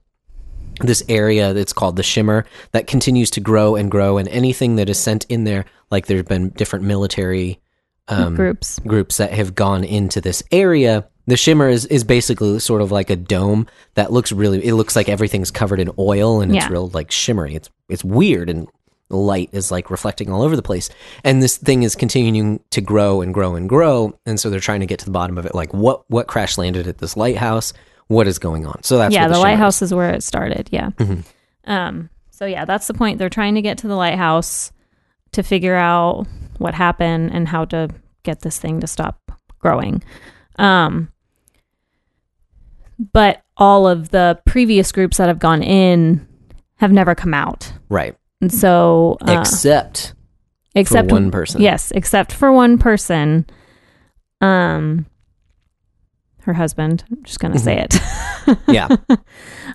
S2: This area that's called the shimmer that continues to grow and grow, and anything that is sent in there, like there's been different military um,
S1: Groups.
S2: groups that have gone into this area. The shimmer is, is basically sort of like a dome that looks really. It looks like everything's covered in oil and it's
S1: Yeah.
S2: real like shimmery. It's it's weird and light is like reflecting all over the place. And this thing is continuing to grow and grow and grow. And so they're trying to get to the bottom of it. Like what what crash landed at this lighthouse? What is going on? So that's
S1: yeah,
S2: where
S1: the,
S2: shimmer is.
S1: lighthouse is. where it started. Yeah.
S2: Mhm.
S1: Um. So yeah, that's the point. They're trying to get to the lighthouse to figure out what happened and how to get this thing to stop growing. Um. But all of the previous groups that have gone in have never come out,
S2: Right.
S1: and so uh,
S2: Except
S1: except
S2: for one person.
S1: Yes, except for one person. Um, her husband. I'm just gonna say it.
S2: Yeah.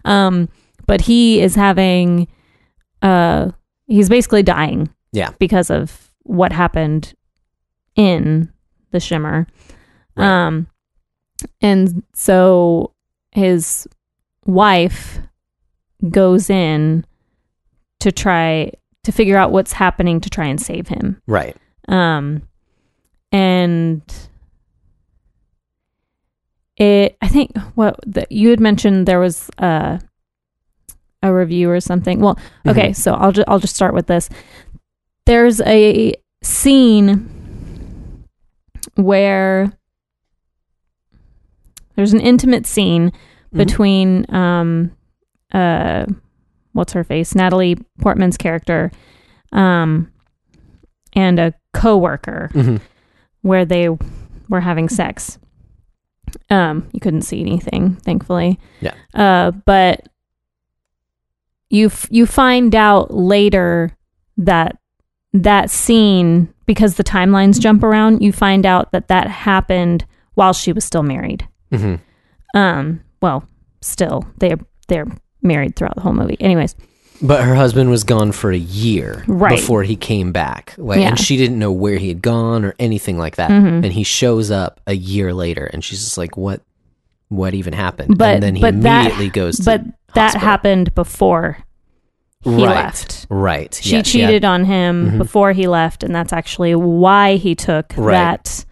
S1: um, but he is having, uh, he's basically dying.
S2: Yeah.
S1: Because of what happened in the shimmer.
S2: Right.
S1: Um, and so his wife goes in to try to figure out what's happening to try and save him.
S2: Right.
S1: Um, and it, I think what the, you had mentioned there was a a review or something. Well, okay, so I'll just I'll just start with this. There's a scene where there's an intimate scene
S2: Mhm.
S1: between um uh what's her face Natalie Portman's character um and a coworker
S2: Mhm.
S1: where they were having sex. Um, you couldn't see anything, thankfully.
S2: Yeah.
S1: Uh, but you f- you find out later that that scene because the timelines jump around. You find out that that happened while she was still married.
S2: Mhm.
S1: Um, well, still they they're married throughout the whole movie. Anyways,
S2: But her husband was gone for a year
S1: Right.
S2: before he came back. Like,
S1: Yeah.
S2: And she didn't know where he had gone or anything like that.
S1: Mhm.
S2: And he shows up a year later and she's just like, what what even happened?
S1: But-
S2: and then he
S1: but that-
S2: immediately goes to
S1: but that
S2: hospital.
S1: happened before he
S2: right.
S1: left.
S2: Right.
S1: she
S2: Yeah, had-
S1: cheated on him
S2: Mhm.
S1: before he left and that's actually why he took
S2: Right.
S1: that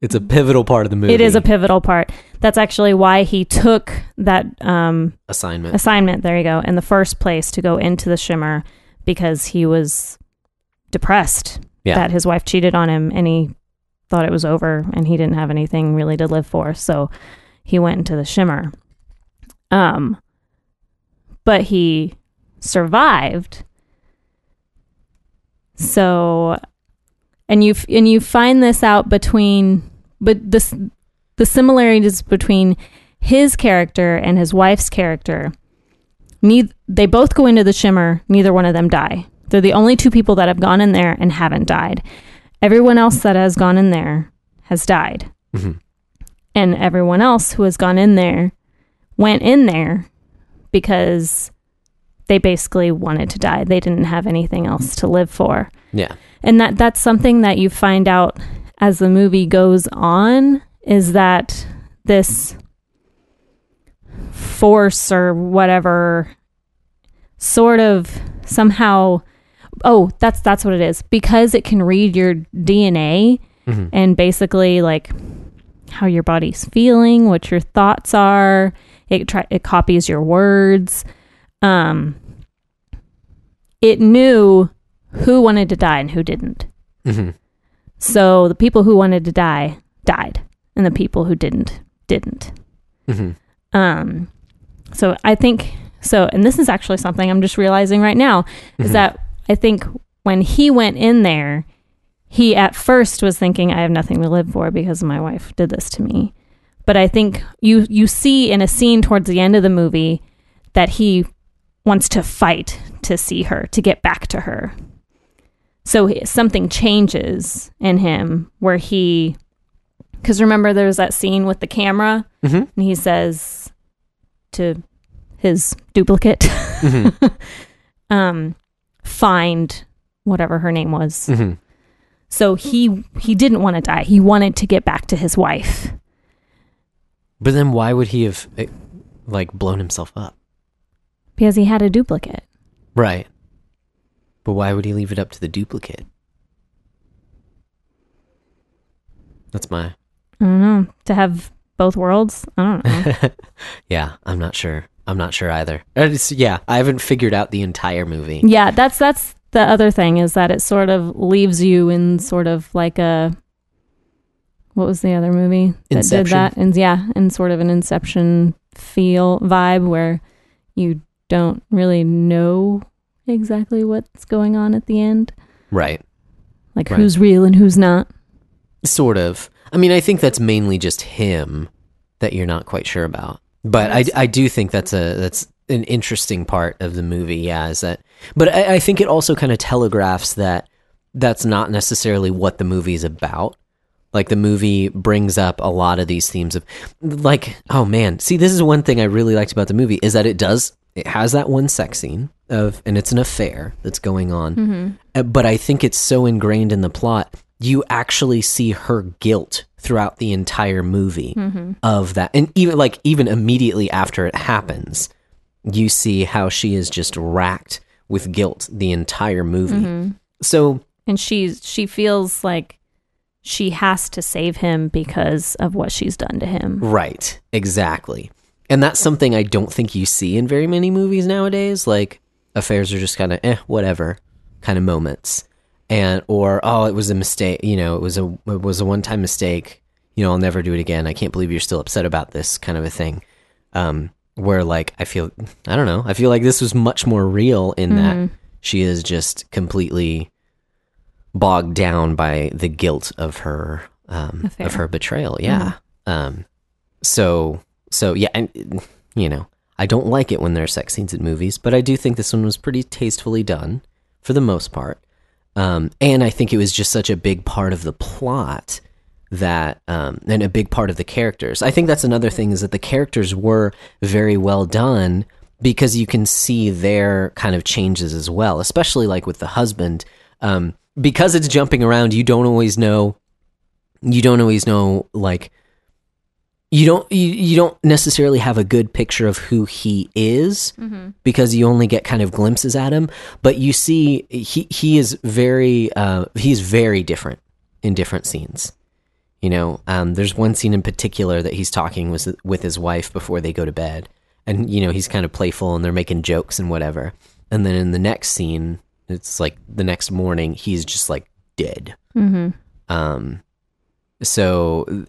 S2: it's a pivotal part of the movie.
S1: it is a pivotal part that's actually why he took that um,
S2: assignment.
S1: assignment there you go in the first place to go into the shimmer because he was depressed
S2: Yeah.
S1: that his wife cheated on him and he thought it was over and he didn't have anything really to live for so he went into the shimmer um but he survived so and you and you find this out between but this the similarities between his character and his wife's character neith- they both go into the shimmer neither one of them die. They're the only two people that have gone in there and haven't died. Everyone else that has gone in there has died.
S2: Mhm.
S1: and everyone else who has gone in there went in there because they basically wanted to die. They didn't have anything else to live for.
S2: Yeah.
S1: and that that's something that you find out as the movie goes on is that this force or whatever sort of somehow oh that's that's what it is because it can read your DNA
S2: Mhm.
S1: and basically like how your body's feeling what your thoughts are it try it copies your words um it knew who wanted to die and who didn't
S2: Mhm.
S1: So the people who wanted to die died, and the people who didn't didn't.
S2: Mhm.
S1: Um, so I think so, and this is actually something I'm just realizing right now is
S2: Mhm.
S1: that I think when he went in there, he at first was thinking, "I have nothing to live for because my wife did this to me." But I think you you see in a scene towards the end of the movie that he wants to fight to see her to get back to her. So something changes in him where he, because remember there's that scene with the camera
S2: Mhm.
S1: and he says to his duplicate,
S2: Mhm.
S1: um, find whatever her name was.
S2: Mhm.
S1: So he he didn't want to die. He wanted to get back to his wife.
S2: But then why would he have eh, like blown himself up?
S1: because he had a duplicate.
S2: Right. But why would he leave it up to the duplicate? That's my
S1: I don't know. To have both worlds? I don't know.
S2: Yeah, I'm not sure. I'm not sure either. It's- yeah, I haven't figured out the entire movie.
S1: yeah, that's that's the other thing is that it sort of leaves you in sort of like a what was the other movie that
S2: Inception.
S1: did that? And yeah, in sort of an inception feel vibe where you don't really know exactly what's going on at the end.
S2: Right.
S1: Like
S2: Right.
S1: who's real and who's not.
S2: Sort of. I mean, I think that's mainly just him that you're not quite sure about. But I, I do think that's a that's an interesting part of the movie. Yeah, is that? But I, I think it also kind of telegraphs that that's not necessarily what the movie is about. Like the movie brings up a lot of these themes of, like, oh man, see, this is one thing I really liked about the movie is that it does it has that one sex scene of, and it's an affair that's going on. Mm-hmm. Uh, But I think it's so ingrained in the plot, you actually see her guilt throughout the entire movie mm-hmm. of that, and even like even immediately after it happens, you see how she is just racked with guilt the entire movie. Mm-hmm. So
S1: And she's she feels like she has to save him because of what she's done to him.
S2: Right, exactly. And that's something I don't think you see in very many movies nowadays. Like affairs are just kind of eh, whatever kind of moments, and or oh, it was a mistake. You know, it was a it was a one time mistake. You know, I'll never do it again. I can't believe you're still upset about this kind of a thing. Um, where like I feel I don't know. I feel like this was much more real in that she is just completely bogged down by the guilt of her um, of her betrayal. Yeah. Um, so so yeah, and you know, I don't like it when there are sex scenes in movies, but I do think this one was pretty tastefully done for the most part. Um, and I think it was just such a big part of the plot that um, and a big part of the characters. I think that's another thing is that the characters were very well done because you can see their kind of changes as well, especially like with the husband. Um, because it's jumping around, you don't always know. You don't always know like you don't you, you don't necessarily have a good picture of who he is because you only get kind of glimpses at him but you see he he is very uh he's very different in different scenes. You know um there's one scene in particular that he's talking with with his wife before they go to bed. And you know he's kind of playful and they're making jokes and whatever. And then in the next scene it's like the next morning he's just like dead.
S1: Mm-hmm.
S2: um, so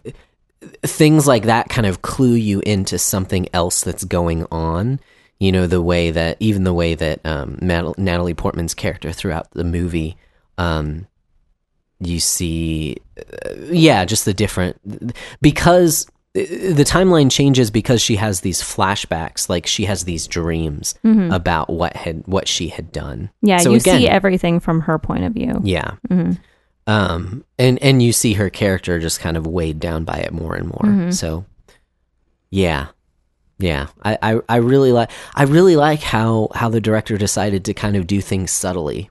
S2: things like that kind of clue you into something else that's going on. You know, the way that even the way that um, Natalie Portman's character throughout the movie, um, you see, uh, yeah, just the different because uh, the timeline changes because she has these flashbacks, like she has these dreams about what had what she had done.
S1: Yeah,
S2: So
S1: you
S2: again-
S1: see everything from her point of view.
S2: Yeah.
S1: Mm-hmm.
S2: Um and and you see her character just kind of weighed down by it more and more.
S1: Mm-hmm.
S2: So yeah. Yeah. I, I, I really like I really like how how the director decided to kind of do things subtly.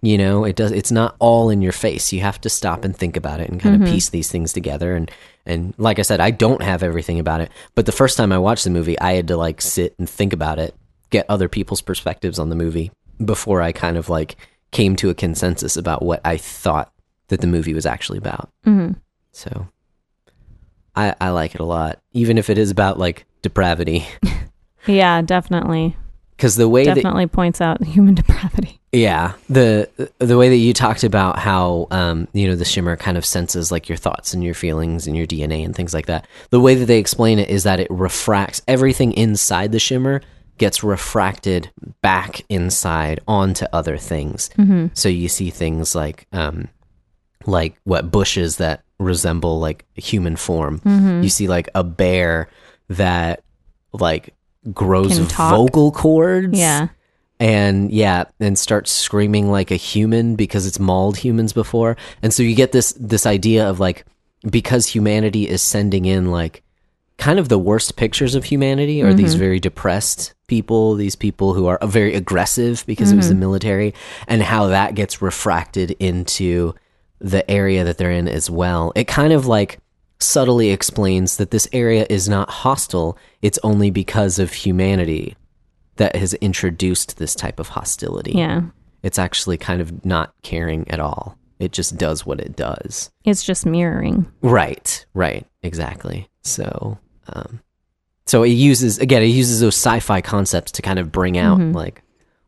S2: You know, it does it's not all in your face. You have to stop and think about it and kind
S1: Mm-hmm.
S2: of piece these things together and and like I said, I don't have everything about it, but the first time I watched the movie, I had to like sit and think about it, get other people's perspectives on the movie before I kind of like came to a consensus about what I thought that the movie was actually about.
S1: Mm-hmm.
S2: So I I like it a lot, even if it is about like depravity,
S1: Yeah, definitely.
S2: because the way that
S1: Definitely points out human depravity.
S2: yeah the the way that you talked about how um you know the shimmer kind of senses like your thoughts and your feelings and your DNA and things like that. The way that they explain it is that it refracts everything inside the shimmer gets refracted back inside onto other things. So you see things like um like what bushes that resemble like a human form. Mm-hmm. You see like a bear that like grows vocal cords
S1: Yeah.
S2: and yeah and starts screaming like a human because it's mauled humans before. And so you get this this idea of like because humanity is sending in like kind of the worst pictures of humanity are these mm-hmm. very depressed people these people who are very aggressive because it was the mm-hmm. military and how that gets refracted into the area that they're in as well. It kind of like subtly explains that this area is not hostile. It's only because of humanity that has introduced this type of hostility.
S1: Yeah.
S2: It's actually kind of not caring at all. It just does what it does.
S1: It's just mirroring.
S2: Right, right, exactly. So, um, so it uses again, it uses those sci-fi concepts to kind of bring out like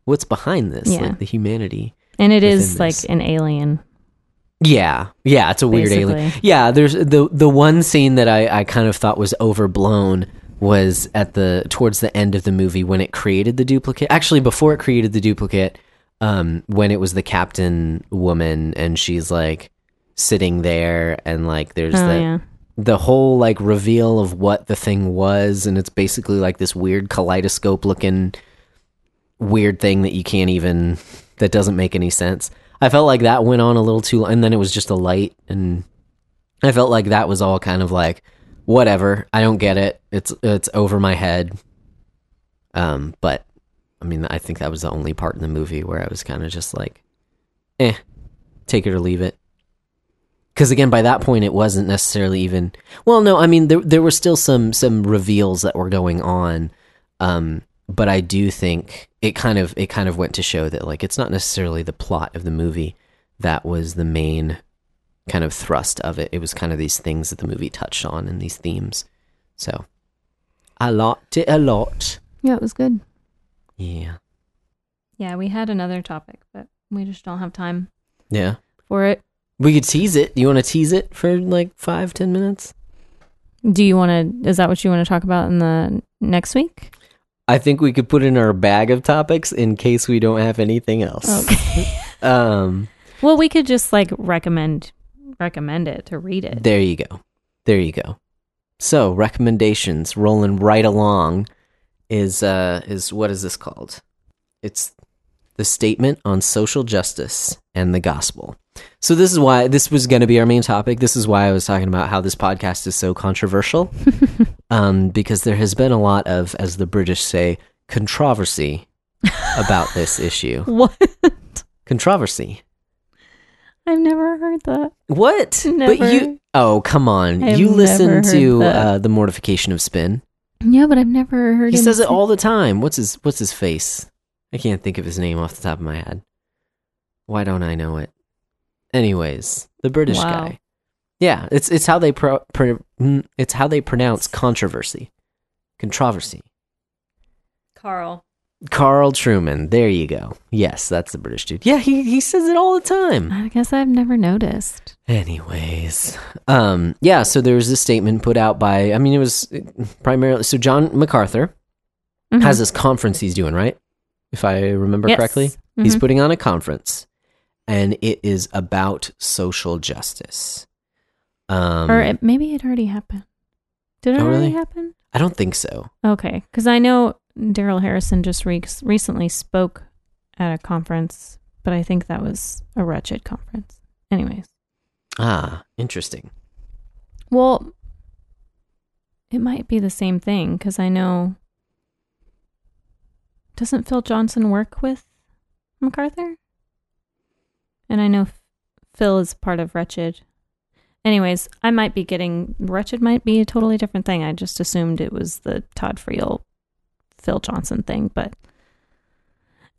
S2: what's behind this,
S1: Mm-hmm. Yeah.
S2: like the humanity.
S1: And it is
S2: Within
S1: like an alien.
S2: Yeah, yeah, it's a weird alien. Yeah, there's the the one scene that I I kind of thought was overblown was at the towards the end of the movie when it created the duplicate. Actually, before it created the duplicate, um, when it was the captain woman and she's like sitting there and like there's
S1: Oh,
S2: the
S1: yeah.
S2: the whole like reveal of what the thing was and it's basically like this weird kaleidoscope looking weird thing that you can't even that doesn't make any sense i felt like that went on a little too long, and then it was just a light and i felt like that was all kind of like whatever i don't get it. It's it's over my head. Um but i mean i think that was the only part in the movie where i was kind of just like eh take it or leave it. Because again by that point it wasn't necessarily even well no i mean there there were still some some reveals that were going on. Um but i do think it kind of it kind of went to show that like it's not necessarily the plot of the movie that was the main kind of thrust of it it was kind of these things that the movie touched on and these themes so i liked it a lot
S1: Yeah, it was good.
S2: yeah
S1: Yeah, we had another topic, but we just don't have time
S2: yeah
S1: for it.
S2: we could tease it you want to tease it for like five ten minutes
S1: Do you want to? Is that what you want to talk about in the next week?
S2: I think we could put in our bag of topics in case we don't have anything else.
S1: Okay.
S2: Um,
S1: well, we could just like recommend recommend it to read it.
S2: there you go. There you go. So recommendations rolling right along is uh is what is this called? It's the statement on social justice and the gospel. So this is why this was going to be our main topic. This is why I was talking about how this podcast is so controversial. um, because there has been a lot of, as the British say, controversy about this issue.
S1: What?
S2: Controversy.
S1: I've never heard that.
S2: What? But you Oh, come on.
S1: I've
S2: you listen to uh, the mortification of spin.
S1: Yeah, but I've never heard.
S2: He says it all the time. What's his what's his face? I can't think of his name off the top of my head. Why don't I know it? Anyways, the British
S1: Wow.
S2: guy. Yeah, it's it's how they pro, pro, mm, it's how they pronounce controversy. Controversy.
S1: Carl.
S2: Carl Trueman. There you go. Yes, that's the British dude. Yeah, he he says it all the time.
S1: I guess I've never noticed.
S2: Anyways, um, yeah. So there was this statement put out by. I mean, it was primarily so John MacArthur
S1: Mhm.
S2: has this conference he's doing, right? If I remember
S1: Yes.
S2: correctly, he's
S1: Mhm.
S2: putting on a conference, and it is about social justice. Um,
S1: or it, maybe it already happened. Did it
S2: Oh,
S1: already
S2: really?
S1: happen?
S2: I don't think so.
S1: Okay, because I know Darrell Harrison just re- recently spoke at a conference, but I think that was a wretched conference. Anyways,
S2: Ah, interesting.
S1: well, it might be the same thing because I know. Doesn't Phil Johnson work with MacArthur? And I know Phil is part of Wretched. Anyways, I might be getting Wretched might be a totally different thing. I just assumed it was the Todd Friel Phil Johnson thing, but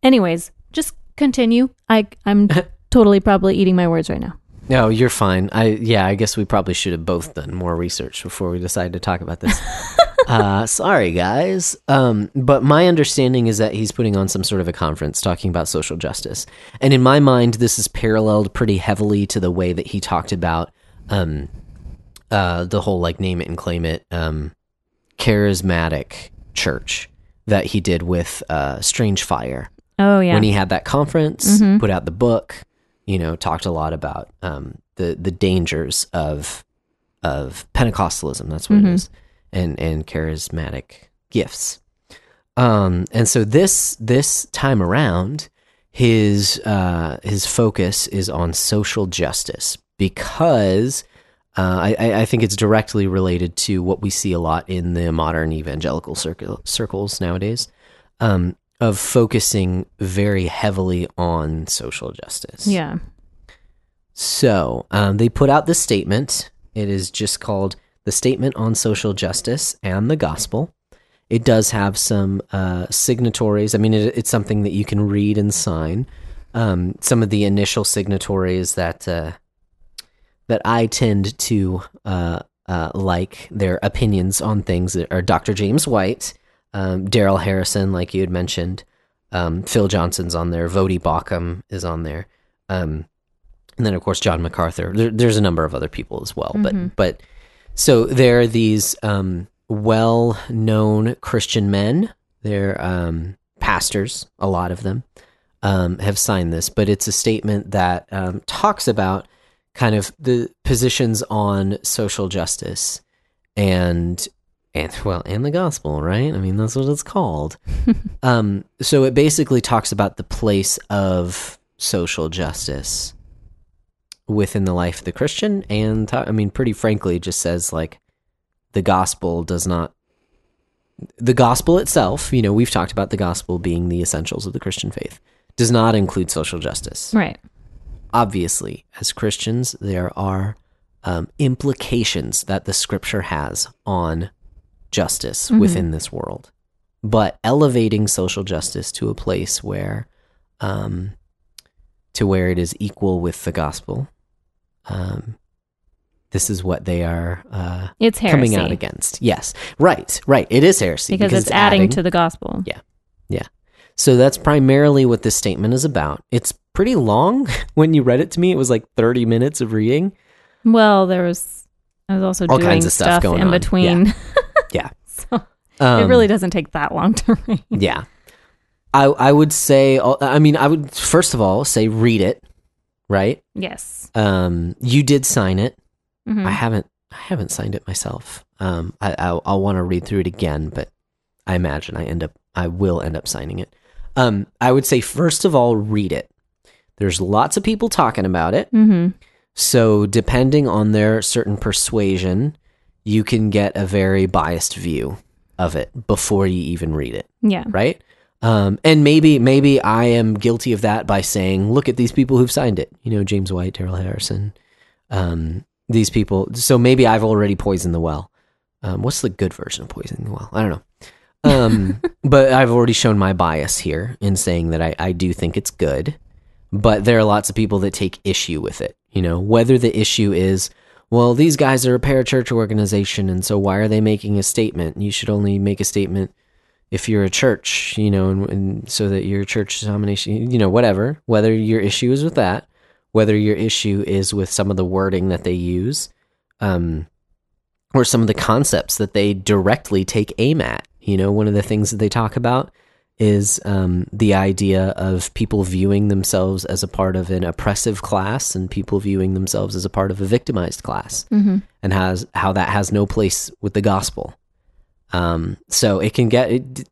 S1: anyways, just continue. I I'm totally probably eating my words right now.
S2: No, you're fine. I yeah, I guess we probably should have both done more research before we decided to talk about this. uh, sorry, guys. Um, but my understanding is that he's putting on some sort of a conference talking about social justice, and in my mind, this is paralleled pretty heavily to the way that he talked about um, uh, the whole like name it and claim it um, charismatic church that he did with uh, Strange Fire
S1: Oh yeah.
S2: when he had that conference,
S1: Mhm.
S2: put out the book, you know, talked a lot about um, the the dangers of of Pentecostalism. That's what
S1: Mhm.
S2: it is, and and charismatic gifts. Um, and so this this time around, his uh, his focus is on social justice because. Uh, I- I, I think it's directly related to what we see a lot in the modern evangelical circle, circles nowadays um, of focusing very heavily on social justice.
S1: yeah.
S2: So um, they put out this statement. It is just called the Statement on Social Justice and the Gospel. It does have some uh, signatories. I mean, it, it's something that you can read and sign. Um, some of the initial signatories that uh, that I tend to uh, uh, like their opinions on things are Dr. James White, um, Darrell Harrison, like you had mentioned, um, Phil Johnson's on there, Voddie Baucham is on there, um, and then of course John MacArthur. There, there's a number of other people as well,
S1: Mm-hmm.
S2: but but so there are these um, well-known Christian men. They're um, pastors, a lot of them um, have signed this, but it's a statement that um, talks about kind of the positions on social justice and and well and the gospel, right? I mean, that's what it's called. um, so it basically talks about the place of social justice within the life of the Christian, and ta- I mean, pretty frankly, it just says like the gospel does not. The gospel itself, you know, we've talked about the gospel being the essentials of the Christian faith, does not include social justice
S1: Right.
S2: obviously, as Christians, there are um, implications that the scripture has on justice within this world. But elevating social justice to a place where, um, to where it is equal with the gospel, um, this is what they are uh,
S1: It's heresy.
S2: coming out against. Yes, right, right. It is heresy
S1: because, it's adding, to the gospel.
S2: Yeah. Yeah. So that's primarily what this statement is about. It's pretty long. When you read it to me, it was like 30 minutes of reading.
S1: Well, there was I was also
S2: All
S1: doing
S2: kinds of stuff going
S1: in
S2: on.
S1: between.
S2: Yeah.
S1: so
S2: Um,
S1: it really doesn't take that long to read.
S2: Yeah. I I would say I mean I would first of all say read it, right?
S1: Yes.
S2: Um you did sign it.
S1: Mhm.
S2: I haven't I haven't signed it myself. Um I I'll, I'll want to read through it again, but I imagine I end up I will end up signing it. Um I would say first of all read it. There's lots of people talking about it.
S1: Mhm.
S2: So, depending on their certain persuasion, you can get a very biased view of it before you even read it,
S1: Yeah.
S2: right? Um, and maybe, maybe I am guilty of that by saying, "Look at these people who've signed it." You know, James White, Darrell Harrison, um, these people. So maybe I've already poisoned the well. Um, what's the good version of poisoning the well? I don't know. Um, but I've already shown my bias here in saying that I, I do think it's good but there are lots of people that take issue with it. You know, whether the issue is, well, these guys are a parachurch organization, and so why are they making a statement? You should only make a statement if you're a church, you know, and, and so that your church denomination, you know, whatever. Whether your issue is with that, whether your issue is with some of the wording that they use, um, or some of the concepts that they directly take aim at. You know, one of the things that they talk about is um, the idea of people viewing themselves as a part of an oppressive class and people viewing themselves as a part of a victimized class
S1: hmm
S2: and has how that has no place with the gospel um, so it can get it,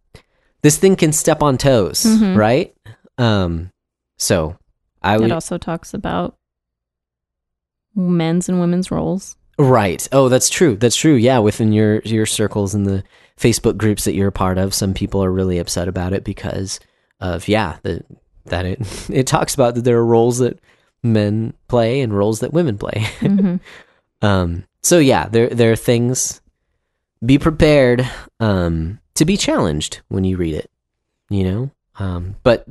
S2: this thing can step on toes
S1: Mhm.
S2: right um, so i would.
S1: It also talks about men's and women's roles.
S2: Right. Oh, that's true. That's true. Yeah, within your your circles and the Facebook groups that you're a part of, some people are really upset about it because of yeah, the, that it it talks about that there are roles that men play and roles that women play.
S1: hmm
S2: um so yeah, there there are things be prepared um to be challenged when you read it, you know? Um but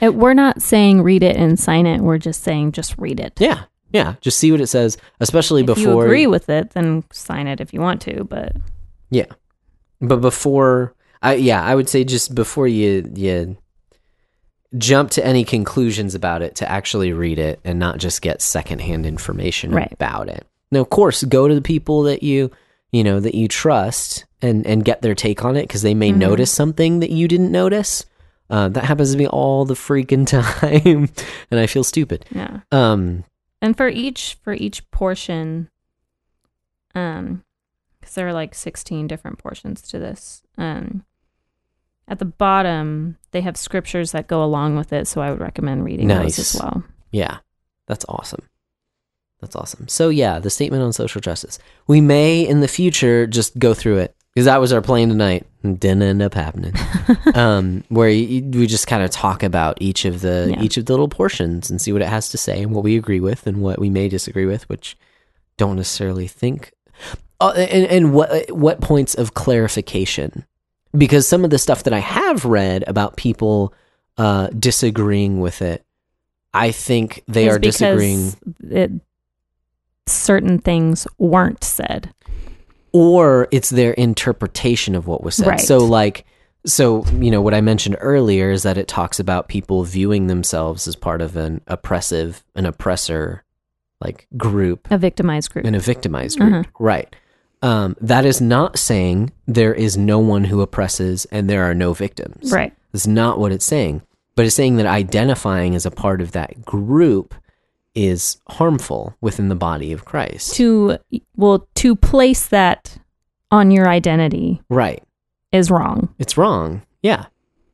S1: It, we're not saying read it and sign it. We're just saying just read it.
S2: yeah, yeah, just see what it says, especially
S1: if you
S2: before
S1: agree with it, then sign it if you want to. But
S2: but before I yeah, I would say just before you you jump to any conclusions about it to actually read it and not just get secondhand information
S1: Right.
S2: about it. Now, of course, go to the people that you you know that you trust and and get their take on it because they may
S1: Mhm.
S2: notice something that you didn't notice. Uh, that happens to me all the freaking time, and I feel stupid.
S1: yeah.
S2: Um,
S1: And for each for each portion, um, because there are like sixteen different portions to this. Um, at the bottom they have scriptures that go along with it, so I would recommend reading
S2: Nice.
S1: those as well.
S2: Yeah, that's awesome. That's awesome. So yeah, the statement on social justice. We may in the future just go through it because that was our plan tonight. didn't end up happening. um, where y we just kind of talk about each of the
S1: Yeah.
S2: each of the little portions and see what it has to say and what we agree with and what we may disagree with, which don't necessarily think. Uh, and and what what points of clarification? Because some of the stuff that I have read about people uh, disagreeing with it, I think they are disagreeing.
S1: It, certain things weren't said.
S2: or it's their interpretation of what was said.
S1: Right.
S2: So like so you know what I mentioned earlier is that it talks about people viewing themselves as part of an oppressive an oppressor like group
S1: A victimized group.
S2: in a victimized group.
S1: Uh-huh.
S2: Right. Um, that is not saying there is no one who oppresses and there are no victims.
S1: right.
S2: That's not what it's saying. But it's saying that identifying as a part of that group is harmful within the body of Christ.
S1: To well, to place that on your identity
S2: right.
S1: is wrong.
S2: it's wrong yeah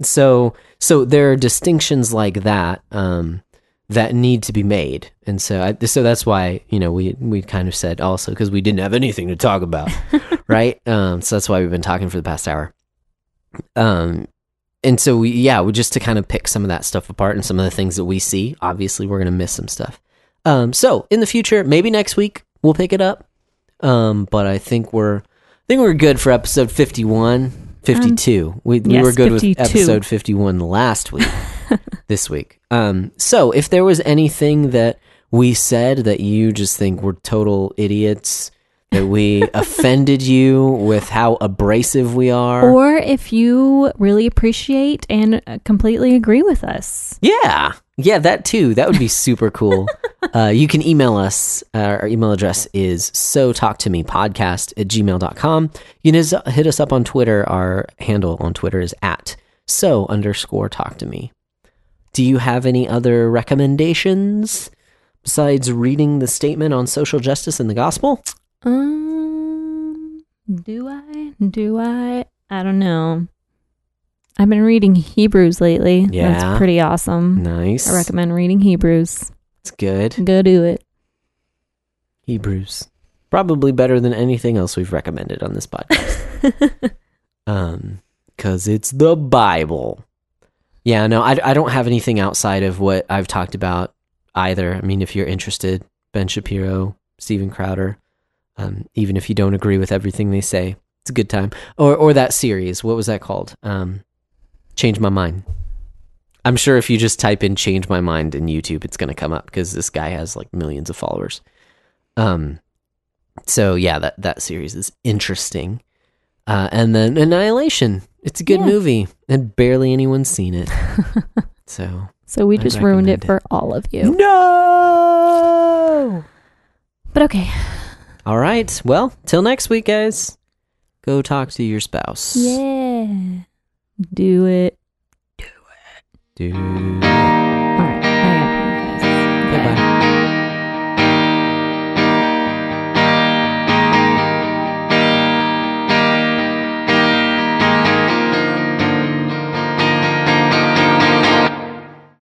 S2: so so there are distinctions like that um that need to be made. And so I, so that's why you know we we kind of said also because we didn't have anything to talk about right? Um so that's why we've been talking for the past hour. Um and so we yeah we just to kind of pick some of that stuff apart and some of the things that we see obviously we're gonna miss some stuff. Um so in the future maybe next week we'll pick it up. Um but i think we're i think we're good for episode 51 52 we, we
S1: yes,
S2: were good
S1: 52.
S2: with episode 51 last week this week um so if there was anything that we said that you just think we're total idiots that we offended you with how abrasive we are
S1: Or if you really appreciate and uh, completely agree with us.
S2: Yeah. Yeah, that too. That would be super cool. uh, you can email us. Uh, our email address is so talk to me podcast at gmail.com. You can hit- hit us up on Twitter. Our handle on Twitter is at so underscore talk to me. Do you have any other recommendations besides reading the statement on social justice in the gospel?
S1: Um, do I? Do I? I don't know. I've been reading Hebrews lately.
S2: Yeah.
S1: That's pretty awesome.
S2: Nice.
S1: I recommend reading Hebrews.
S2: It's good.
S1: Go do it.
S2: Hebrews. Probably better than anything else we've recommended on this podcast. um because it's the bible yeah no I, I don't have anything outside of what i've talked about either. I mean if you're interested ben shapiro steven crowder um, even if you don't agree with everything they say it's a good time. Or or that series what was that called? Um change my mind. I'm sure if you just type in change my mind in youtube it's going to come up because this guy has like millions of followers. Um so yeah that that series is interesting uh, and then Annihilation. It's a good
S1: Yeah.
S2: movie, and barely anyone's seen it. so
S1: So we
S2: I
S1: just ruined it
S2: recommend
S1: for all of you.
S2: no.
S1: But okay.
S2: All right. Well, till next week, guys. Go talk to your spouse.
S1: Yeah. Do it.
S2: Do.